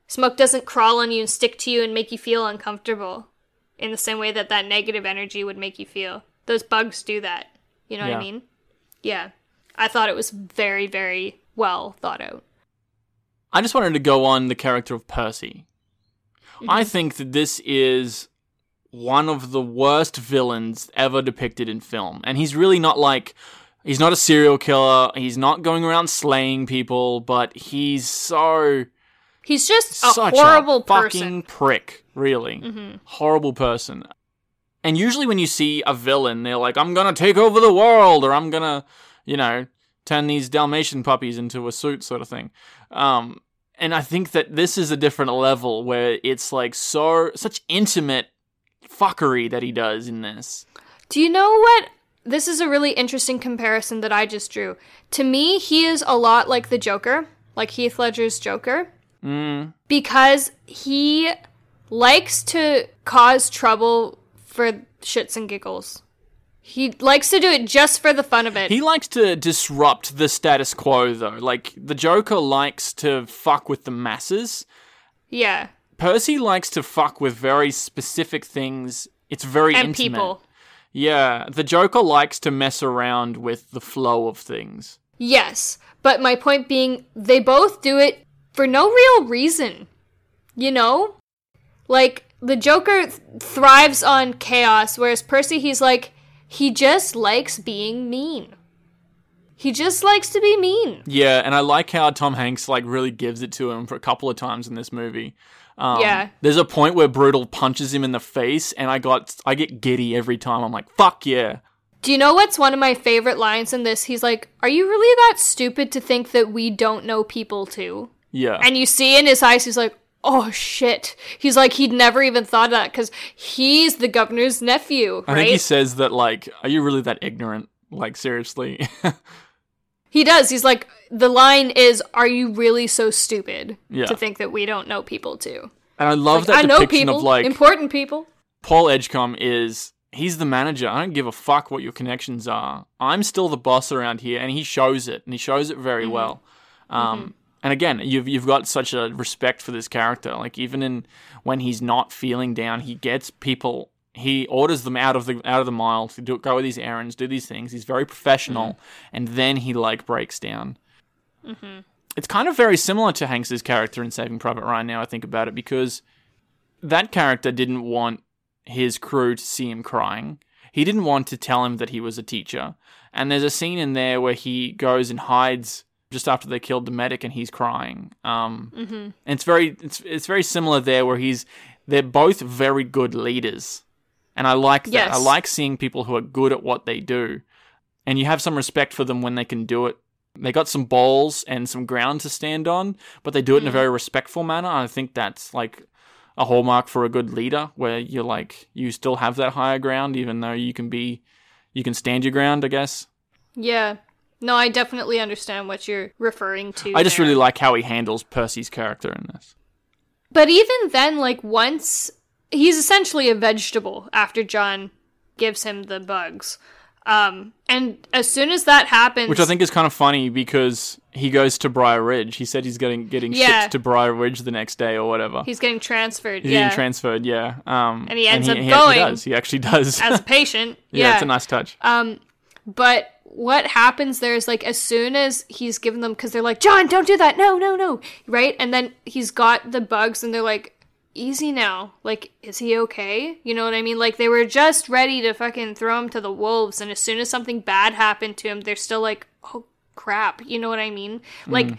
Speaker 2: Smoke doesn't crawl on you and stick to you and make you feel uncomfortable in the same way that that negative energy would make you feel. Those bugs do that. You know what I mean? Yeah. I thought it was very very well thought out.
Speaker 1: I just wanted to go on the character of Percy. Mm-hmm. I think that this is one of the worst villains ever depicted in film. And he's really not like he's not a serial killer, he's not going around slaying people, but he's so
Speaker 2: He's just a
Speaker 1: such
Speaker 2: horrible
Speaker 1: a fucking
Speaker 2: person.
Speaker 1: prick, really. Mm-hmm. Horrible person. And usually when you see a villain, they're like, I'm gonna take over the world, or I'm gonna, you know, turn these Dalmatian puppies into a suit sort of thing. Um, and I think that this is a different level where it's like so such intimate fuckery that he does in this.
Speaker 2: Do you know what this is a really interesting comparison that I just drew. To me, he is a lot like the Joker, like Heath Ledger's Joker,
Speaker 1: Mm.
Speaker 2: because he likes to cause trouble for shits and giggles. He likes to do it just for the fun of it.
Speaker 1: He likes to disrupt the status quo, though. Like, the Joker likes to fuck with the masses.
Speaker 2: yeah.
Speaker 1: Percy likes to fuck with very specific things. It's very
Speaker 2: And
Speaker 1: intimate.
Speaker 2: people.
Speaker 1: Yeah, the Joker likes to mess around with the flow of things.
Speaker 2: Yes, but my point being, they both do it for no real reason. You know? Like, the Joker th- thrives on chaos, whereas Percy, he's like, he just likes being mean. He just likes to be mean.
Speaker 1: Yeah, and I like how Tom Hanks like really gives it to him for a couple of times in this movie. Um,
Speaker 2: Yeah.
Speaker 1: There's a point where Brutal punches him in the face, and I got I get giddy every time. I'm like, fuck yeah.
Speaker 2: Do you know what's one of my favorite lines in this? He's like, Are you really that stupid to think that we don't know people too?
Speaker 1: Yeah.
Speaker 2: And you see in his eyes, he's like, Oh shit. He's like, he'd never even thought of that because he's the governor's nephew,
Speaker 1: I think he says that like, are you really that ignorant? Like seriously. (laughs)
Speaker 2: He does. He's like, the line is, "Are you really so stupid
Speaker 1: Yeah.
Speaker 2: to think that we don't know people too?"
Speaker 1: and I love
Speaker 2: Like, I
Speaker 1: that
Speaker 2: know
Speaker 1: depiction
Speaker 2: people,
Speaker 1: of like
Speaker 2: important people.
Speaker 1: Paul Edgecombe is he's the manager. I don't give a fuck what your connections are. I'm still the boss around here, and he shows it, and he shows it very well. Um, And again, you've you've got such a respect for this character. Like even in when he's not feeling down, he gets people. He orders them out of the out of the mile to do, go with these errands, do these things. He's very professional, mm-hmm. and then he like breaks down. Mm-hmm. It's kind of very similar to Hanks's character in Saving Private Ryan. Now I think about it, because that character didn't want his crew to see him crying. He didn't want to tell him that he was a teacher. And there's a scene in there where he goes and hides just after they killed the medic, and he's crying. Um, And it's very, it's it's very similar there, where he's they're both very good leaders, and I like that.
Speaker 2: Yes.
Speaker 1: I like seeing people who are good at what they do, and you have some respect for them when they can do it. They got some balls and some ground to stand on, but they do it in a very respectful manner. I think that's like a hallmark for a good leader where you're like you still have that higher ground even though you can be you can stand your ground i guess
Speaker 2: Yeah. No, I definitely understand what you're referring to.
Speaker 1: i just
Speaker 2: there.
Speaker 1: really like how he handles percy's character in this
Speaker 2: But even then, like once he's essentially a vegetable after John gives him the bugs. Um, and as soon as that happens,
Speaker 1: which i think is kind of funny because he goes to briar ridge he said he's getting getting
Speaker 2: Yeah.
Speaker 1: shipped to briar ridge the next day or whatever
Speaker 2: he's getting transferred.
Speaker 1: he's
Speaker 2: yeah,
Speaker 1: getting transferred yeah um
Speaker 2: And he ends up
Speaker 1: he,
Speaker 2: going
Speaker 1: he does he actually does
Speaker 2: as a patient.
Speaker 1: yeah, (laughs)
Speaker 2: yeah,
Speaker 1: it's a nice touch
Speaker 2: Um, but what happens there is like as soon as he's given them because they're like John, don't do that, no, no, no, right? And then he's got the bugs, and they're like, easy now, like, is he okay? You know what I mean? Like they were just ready to fucking throw him to the wolves, and as soon as something bad happened to him, they're still like, oh crap, you know what I mean? Like. Mm.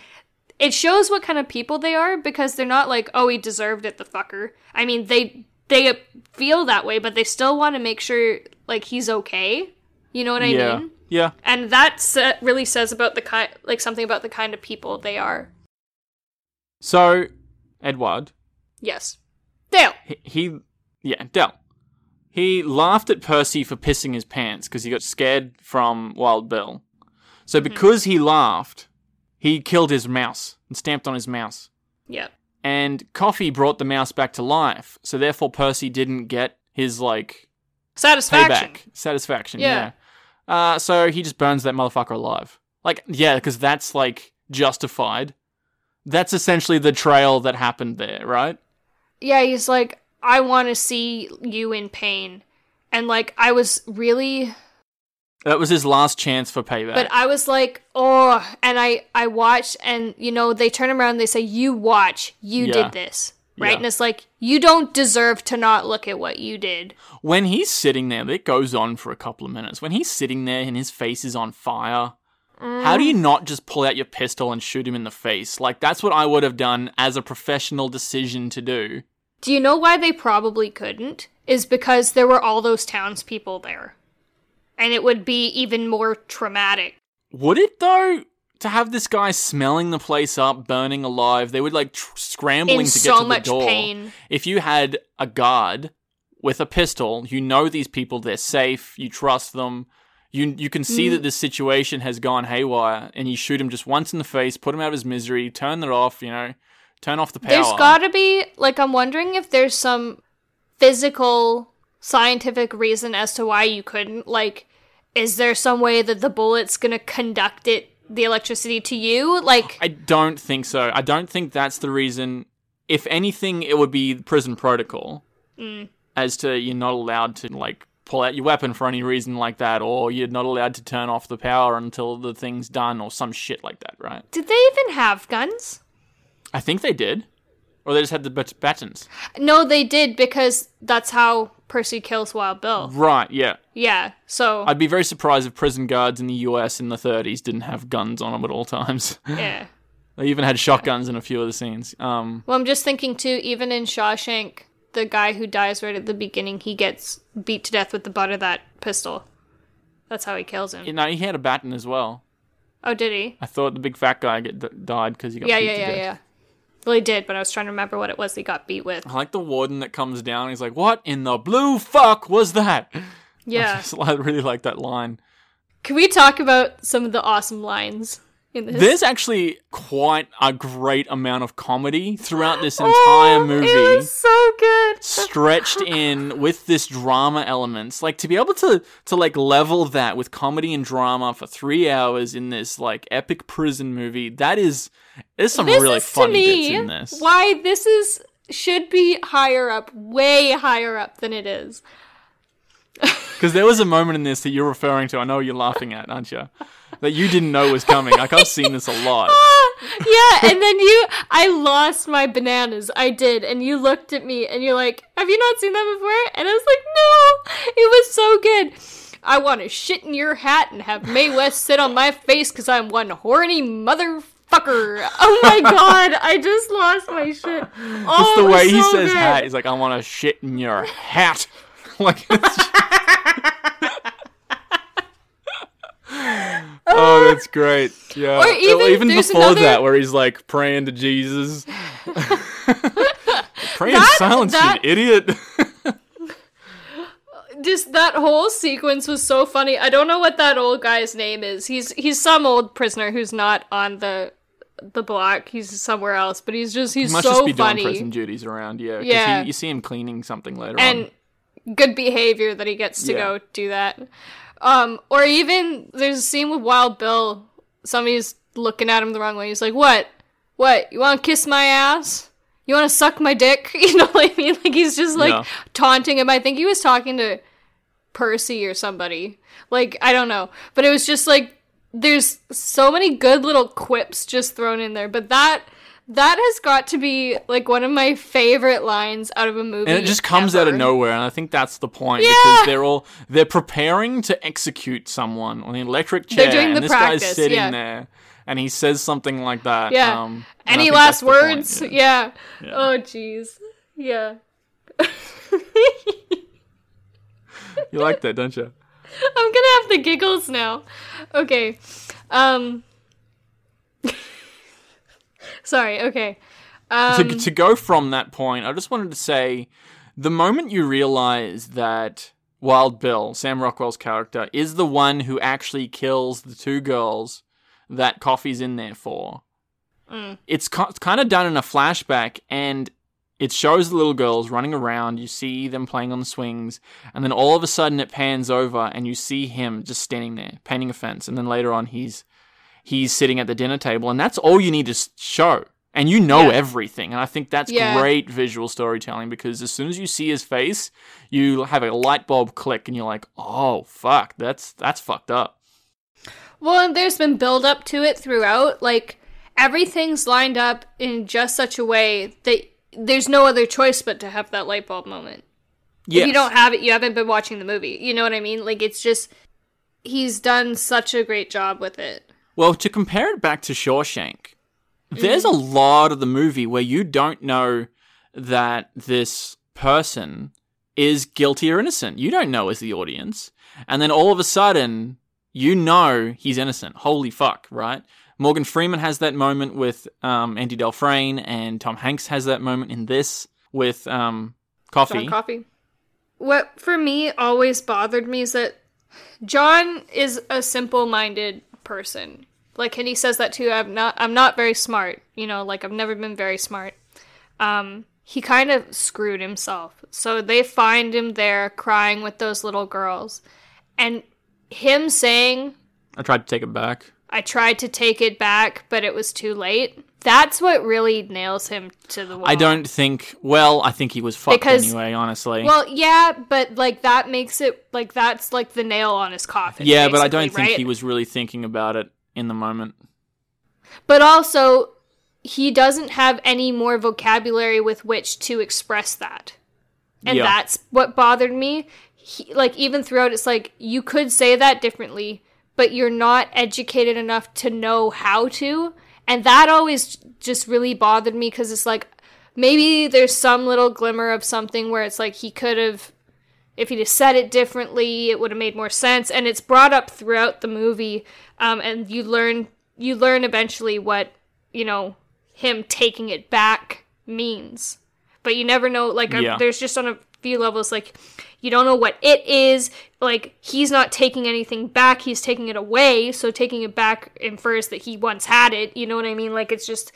Speaker 2: It shows what kind of people they are because they're not like, oh, he deserved it, the fucker. I mean, they they feel that way, but they still want to make sure like he's okay. You know what I
Speaker 1: yeah
Speaker 2: mean?
Speaker 1: Yeah.
Speaker 2: And that really says about the kind, like something about the kind of people they are.
Speaker 1: so edward.
Speaker 2: Yes, Dale.
Speaker 1: he, he yeah Del he laughed at percy for pissing his pants because he got scared from wild bill. So mm-hmm. because he laughed he killed his mouse and stamped on his mouse.
Speaker 2: Yeah,
Speaker 1: and Coffey brought the mouse back to life so therefore percy didn't get his like
Speaker 2: satisfaction.
Speaker 1: payback. Satisfaction
Speaker 2: Yeah.
Speaker 1: yeah, Uh, so he just burns that motherfucker alive. Like yeah because that's like justified. That's essentially the trail that happened there right?
Speaker 2: Yeah, he's like, I want to see you in pain, and like I was really
Speaker 1: that was his last chance for payback.
Speaker 2: But I was like, oh, and I I watched, and you know they turn around, and they say, "You watch, you
Speaker 1: Yeah.
Speaker 2: did this." Right,
Speaker 1: Yeah.
Speaker 2: and it's like you don't deserve to not look at what you did.
Speaker 1: when he's sitting there, it goes on for a couple of minutes. When he's sitting there and his face is on fire, how do you mm. not just pull out your pistol and shoot him in the face? Like, that's what I would have done as a professional decision to do.
Speaker 2: Do you know why they probably couldn't? Is because there were all those townspeople there, and it would be even more traumatic.
Speaker 1: Would it, though? To have this guy smelling the place up, burning alive, they would like tr- scrambling
Speaker 2: In
Speaker 1: to get
Speaker 2: so
Speaker 1: to the
Speaker 2: much
Speaker 1: door.
Speaker 2: pain.
Speaker 1: If you had a guard with a pistol, you know these people, they're safe, you trust them, you you can see mm. that this situation has gone haywire, and you shoot him just once in the face, put him out of his misery, turn it off. You know, turn off the power.
Speaker 2: There's got to be like I'm wondering if there's some physical scientific reason as to why you couldn't like is there some way that the bullet's to conduct it the electricity to you like
Speaker 1: I don't think so. I don't think that's the reason. If anything, it would be prison protocol,
Speaker 2: Mm.
Speaker 1: as to you're not allowed to like pull out your weapon for any reason like that, or you're not allowed to turn off the power until the thing's done, or some shit like that, right?
Speaker 2: did they even have guns
Speaker 1: I think they did, or they just had the bat- battens.
Speaker 2: no they did because that's how Percy kills Wild Bill
Speaker 1: Right? Yeah.
Speaker 2: yeah so
Speaker 1: I'd be very surprised if prison guards in the US in the 30s didn't have guns on them at all times. (laughs)
Speaker 2: yeah
Speaker 1: they even had shotguns in a few of the scenes. Um,
Speaker 2: well I'm just thinking too even in Shawshank the guy who dies right at the beginning he gets beat to death with the butt of that pistol that's how he kills him
Speaker 1: you know, he had a baton as well.
Speaker 2: oh did he
Speaker 1: I thought the big fat guy get, d- died because he got
Speaker 2: yeah
Speaker 1: beat
Speaker 2: yeah
Speaker 1: to
Speaker 2: yeah
Speaker 1: death.
Speaker 2: Well he did but I was trying to remember what it was he got beat with
Speaker 1: I like the warden that comes down. He's like, "What in the blue fuck was that?" (laughs)
Speaker 2: yeah
Speaker 1: I just (laughs) I really like that line.
Speaker 2: Can we talk about some of the awesome lines in this?
Speaker 1: There's actually quite a great amount of comedy throughout this oh, entire
Speaker 2: oh,
Speaker 1: movie.
Speaker 2: It was so good.
Speaker 1: stretched in with this drama elements like to be able to to like level that with comedy and drama for three hours in this like epic prison movie that is there's some
Speaker 2: This
Speaker 1: really
Speaker 2: is
Speaker 1: funny
Speaker 2: me
Speaker 1: bits in this
Speaker 2: why this is should be higher up, way higher up than it is. (laughs)
Speaker 1: because there was a moment in this that you're referring to i know you're laughing at aren't you that you didn't know was coming like i've seen this a lot (laughs)
Speaker 2: yeah, and then you, I lost my bananas. I did, and you looked at me, and you're like, "Have you not seen that before?" And I was like, "No, it was so good." I want to shit in your hat and have Mae West sit on my face because I'm one horny motherfucker. Oh my (laughs) god, I just lost my shit. Oh,
Speaker 1: It's the way he says
Speaker 2: good.
Speaker 1: hat. He's like, I want to shit in your hat. (laughs) like, (laughs) oh, that's great. Yeah.
Speaker 2: Or even- there's
Speaker 1: before
Speaker 2: another-
Speaker 1: that, where he's like praying to Jesus. (laughs) Pray in silence,
Speaker 2: that-
Speaker 1: you idiot. (laughs)
Speaker 2: just that whole sequence was so funny. I don't know what that old guy's name is. He's he's some old prisoner who's not on the the block. He's somewhere else, but he's just he's
Speaker 1: He must
Speaker 2: so
Speaker 1: just be
Speaker 2: funny
Speaker 1: doing prison duties around, yeah.
Speaker 2: Yeah.
Speaker 1: He, you see him cleaning something later
Speaker 2: and
Speaker 1: on.
Speaker 2: good behavior that he gets to
Speaker 1: Yeah.
Speaker 2: go do that. Um, or even there's a scene with Wild Bill. Somebody's looking at him the wrong way. He's like, "What? What? You want to kiss my ass? You want to suck my dick?" (laughs) You know what I mean? Like he's just like
Speaker 1: Yeah.
Speaker 2: taunting him. I think he was talking to Percy or somebody. Like I don't know, but it was just like there's so many good little quips just thrown in there. But that that has got to be like one of my favorite lines out of a movie.
Speaker 1: And it just comes out of nowhere, and I think that's the point
Speaker 2: Yeah.
Speaker 1: because they're all they're preparing to execute someone on the electric chair,
Speaker 2: They're doing
Speaker 1: and
Speaker 2: the
Speaker 1: this
Speaker 2: practice,
Speaker 1: guy's sitting
Speaker 2: yeah.
Speaker 1: there, and he says something like that.
Speaker 2: Yeah.
Speaker 1: Um,
Speaker 2: Any last
Speaker 1: the point,
Speaker 2: words?
Speaker 1: yeah.
Speaker 2: yeah. Oh, jeez. Yeah.
Speaker 1: You like that, don't you? (laughs)
Speaker 2: I'm gonna have the giggles now. Okay. Um. Sorry. Okay. Um.
Speaker 1: to, to go from that point, I just wanted to say the moment you realize that Wild Bill, Sam Rockwell's character, is the one who actually kills the two girls that Coffey's in there for,
Speaker 2: Mm.
Speaker 1: it's kind of done in a flashback and it shows the little girls running around. You see them playing on the swings, and then all of a sudden it pans over and you see him just standing there painting a fence. And then later on, he's he's sitting at the dinner table, and that's all you need to show. And you know
Speaker 2: Yeah.
Speaker 1: everything, and I think that's
Speaker 2: Yeah.
Speaker 1: great visual storytelling because as soon as you see his face, you have a light bulb click, and you're like, "Oh fuck, that's that's fucked up."
Speaker 2: Well, and there's been build up to it throughout. Like everything's lined up in just such a way that there's no other choice but to have that light bulb moment.
Speaker 1: Yes.
Speaker 2: If you don't have it, you haven't been watching the movie. You know what I mean? Like it's just he's done such a great job with it.
Speaker 1: Well, to compare it back to Shawshank, there's a lot of the movie where you don't know that this person is guilty or innocent. You don't know as the audience. And then all of a sudden, you know he's innocent. Holy fuck, right? Morgan Freeman has that moment with um, Andy Dufresne, and Tom Hanks has that moment in this with um, Coffey.
Speaker 2: John Coffey. What for me always bothered me is that John is a simple-minded person. Like, and he says that too. I'm not. I'm not very smart. You know, like I've never been very smart. Um, he kind of screwed himself. So they find him there crying with those little girls, and him saying,
Speaker 1: I tried to take it back.
Speaker 2: "I tried to take it back, but it was too late." That's what really nails him to the wall.
Speaker 1: I don't think. Well, I think he was fucked
Speaker 2: Because-
Speaker 1: anyway. Honestly.
Speaker 2: Well, yeah, but like that makes it like that's like the nail on his coffin.
Speaker 1: yeah, but I don't
Speaker 2: basically,
Speaker 1: think
Speaker 2: right?
Speaker 1: he was really thinking about it in the moment.
Speaker 2: But also, he doesn't have any more vocabulary with which to express that. And
Speaker 1: Yeah.
Speaker 2: that's what bothered me. He, like, even throughout, it's like, you could say that differently, but you're not educated enough to know how to. And that always just really bothered me because it's like, maybe there's some little glimmer of something where it's like he could have if he'd have said it differently, it would have made more sense. And it's brought up throughout the movie, um, and you learn you learn eventually what you know him taking it back means. But you never know. Like uh,
Speaker 1: Yeah.
Speaker 2: there's just on a few levels, like you don't know what it is. Like he's not taking anything back; he's taking it away. So taking it back infers that he once had it. You know what I mean? Like it's just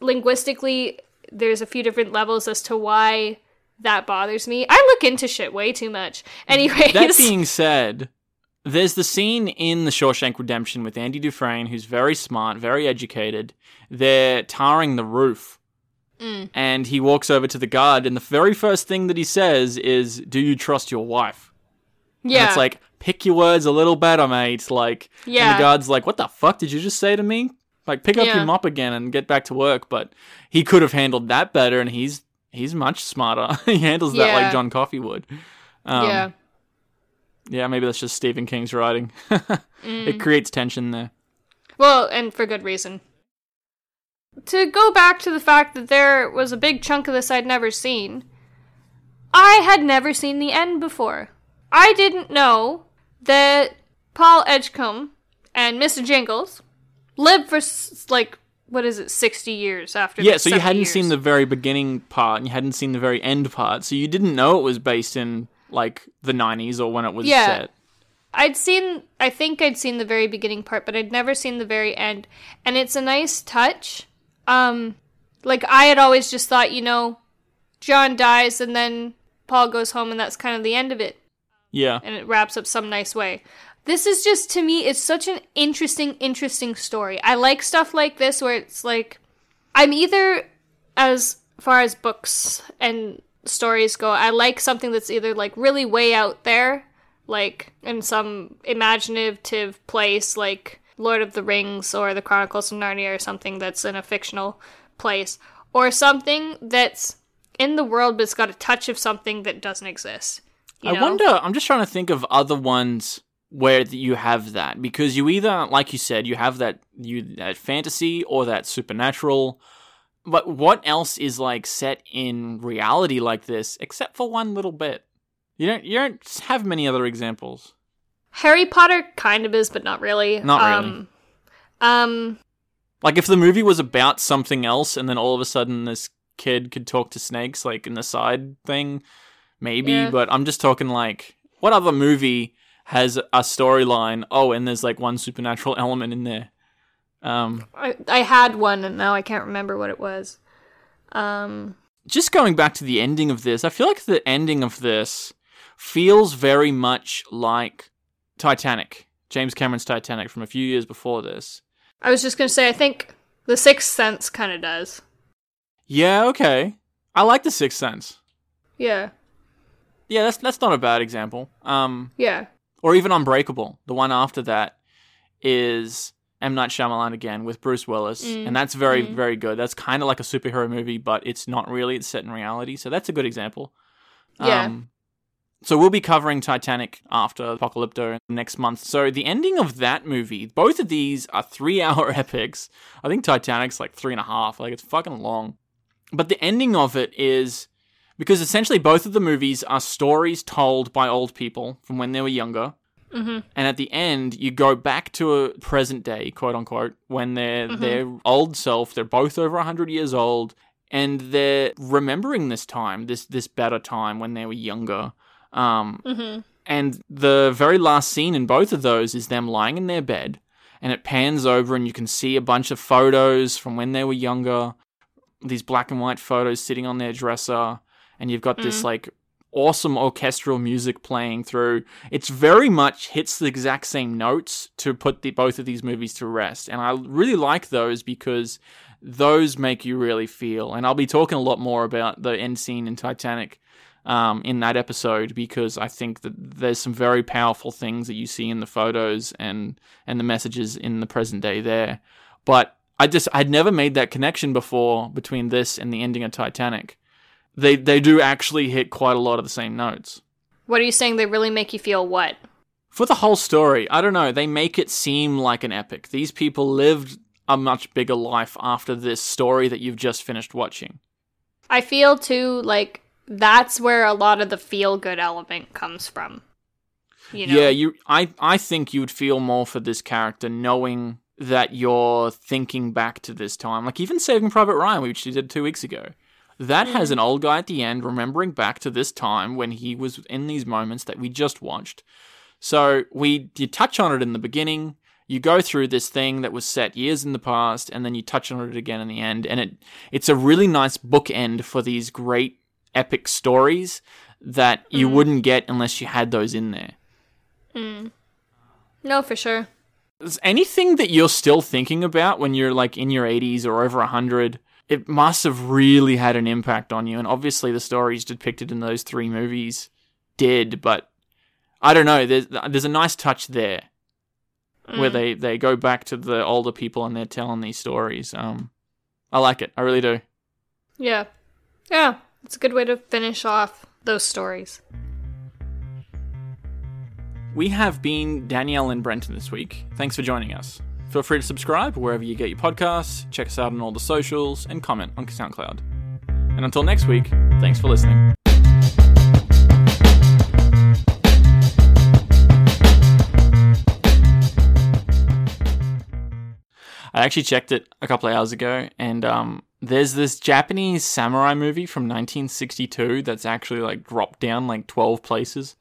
Speaker 2: linguistically, there's a few different levels as to why that bothers me. I look into shit way too much. Mm. Anyways,
Speaker 1: That being said, there's the scene in The Shawshank Redemption with Andy Dufresne, who's very smart, very educated. They're tarring the roof.
Speaker 2: Mm.
Speaker 1: And he walks over to the guard, and the very first thing that he says is, Do you trust your wife?
Speaker 2: yeah,
Speaker 1: And it's like, pick your words a little better, mate. Like, and
Speaker 2: Yeah.
Speaker 1: the guard's like, What the fuck did you just say to me? Like, pick up
Speaker 2: Yeah.
Speaker 1: your mop again and get back to work. But he could have handled that better, and he's he's much smarter. (laughs) he handles that
Speaker 2: Yeah.
Speaker 1: like John Coffey would. Um,
Speaker 2: yeah,
Speaker 1: yeah, maybe that's just Stephen King's writing. (laughs)
Speaker 2: Mm.
Speaker 1: It creates tension there.
Speaker 2: well, and for good reason. To go back to the fact that there was a big chunk of this I'd never seen, I had never seen the end before. I didn't know that Paul Edgecombe and Mr. Jingles lived for like what is it, sixty years after?
Speaker 1: Yeah, so you hadn't seen the very beginning part and you hadn't seen the very end part, so you didn't know it was based in like the 90s or when it was
Speaker 2: Yeah.
Speaker 1: set.
Speaker 2: I'd seen, I think I'd seen the very beginning part, but I'd never seen the very end. And it's a nice touch. Um, like I had always just thought, you know, John dies and then Paul goes home and that's kind of the end of it.
Speaker 1: Yeah.
Speaker 2: And it wraps up some nice way. This is just, to me, it's such an interesting, interesting story. I like stuff like this where it's like, I'm either, as far as books and stories go, I like something that's either like really way out there, like in some imaginative place, like Lord of the Rings or the Chronicles of Narnia or something that's in a fictional place, or something that's in the world but it's got a touch of something that doesn't exist.
Speaker 1: I
Speaker 2: know?
Speaker 1: wonder, I'm just trying to think of other ones where you have that because you either like you said you have that you that fantasy or that supernatural but what else is like set in reality like this except for one little bit you don't you don't have many other examples
Speaker 2: Harry Potter kind of is, but not really.
Speaker 1: Not really.
Speaker 2: Um, um
Speaker 1: Like if the movie was about something else and then all of a sudden this kid could talk to snakes like in the side thing, maybe,
Speaker 2: Yeah.
Speaker 1: but I'm just talking like what other movie has a storyline, oh, and there's like one supernatural element in there. Um
Speaker 2: I, I had one and now I can't remember what it was. Um
Speaker 1: just going back to the ending of this, I feel like the ending of this feels very much like Titanic. James Cameron's Titanic from a few years before this.
Speaker 2: I was just gonna say I think The Sixth Sense kinda does.
Speaker 1: Yeah, okay. I like The Sixth Sense.
Speaker 2: Yeah.
Speaker 1: Yeah, that's that's not a bad example. Um
Speaker 2: Yeah.
Speaker 1: or even Unbreakable. The one after that is M Night Shyamalan again with Bruce Willis,
Speaker 2: Mm.
Speaker 1: and that's very
Speaker 2: Mm.
Speaker 1: very good. That's kind of like a superhero movie, but it's not really. It's set in reality, so that's a good example.
Speaker 2: Yeah.
Speaker 1: Um, so we'll be covering Titanic after Apocalypto next month. So the ending of that movie, both of these are three-hour (laughs) epics. I think Titanic's like three and a half. Like it's fucking long. But the ending of it is because essentially both of the movies are stories told by old people from when they were younger.
Speaker 2: Mm-hmm.
Speaker 1: And at the end, you go back to a present day, quote unquote, when they're
Speaker 2: Mhm.
Speaker 1: their old self. They're both over hundred years old, and they're remembering this time, this this better time when they were younger. Um,
Speaker 2: Mm-hmm.
Speaker 1: And the very last scene in both of those is them lying in their bed, and it pans over, and you can see a bunch of photos from when they were younger, these black and white photos sitting on their dresser, and you've got this like awesome orchestral music playing through. It's very much hits the exact same notes to put the both of these movies to rest, and I really like those because those make you really feel. And I'll be talking a lot more about the end scene in Titanic um, in that episode because I think that there's some very powerful things that you see in the photos and and the messages in the present day there. But I just I'd never made that connection before between this and the ending of Titanic. They they do actually hit quite a lot of the same notes.
Speaker 2: What are you saying? They really make you feel what?
Speaker 1: For the whole story, I don't know, they make it seem like an epic. These people lived a much bigger life after this story that you've just finished watching.
Speaker 2: I feel too like that's where a lot of the feel good element comes from. You know?
Speaker 1: Yeah, you I I think you would feel more for this character knowing that you're thinking back to this time. Like even Saving Private Ryan, which we did 2 weeks ago. That has an old guy at the end remembering back to this time when he was in these moments that we just watched. So we you touch on it in the beginning, you go through this thing that was set years in the past, and then you touch on it again in the end, and it it's a really nice bookend for these great epic stories that you mm. wouldn't get unless you had those in there. Mm.
Speaker 2: No, for sure.
Speaker 1: Is anything that you're still thinking about when you're like in your 80s or over 100 it must have really had an impact on you and obviously the stories depicted in those three movies did but i don't know there's there's a nice touch there where mm. they they go back to the older people and they're telling these stories um i like it i really do
Speaker 2: Yeah. Yeah. It's a good way to finish off those stories.
Speaker 1: we have been danielle and brenton this week. Thanks for joining us. Feel free to subscribe wherever you get your podcasts check us out on all the socials and comment on soundcloud. And until next week thanks for listening. I actually checked it a couple of hours ago, and um, there's this Japanese samurai movie from 1962 that's actually like dropped down like 12 places.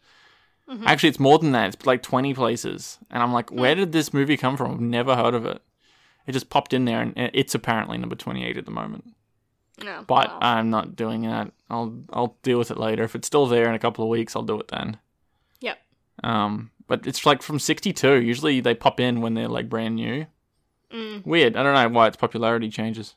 Speaker 1: Actually, it's more than that. It's like 20 places, and I'm like, where did this movie come from? I've never heard of it. It just popped in there, and it's apparently number 28 at the moment.
Speaker 2: No.
Speaker 1: But
Speaker 2: wow.
Speaker 1: I'm not doing that. I'll I'll deal with it later. If it's still there in a couple of weeks, I'll do it then.
Speaker 2: Yep.
Speaker 1: Um, but it's like from 62. Usually they pop in when they're like brand new.
Speaker 2: Mm.
Speaker 1: Weird. I don't know why its popularity changes.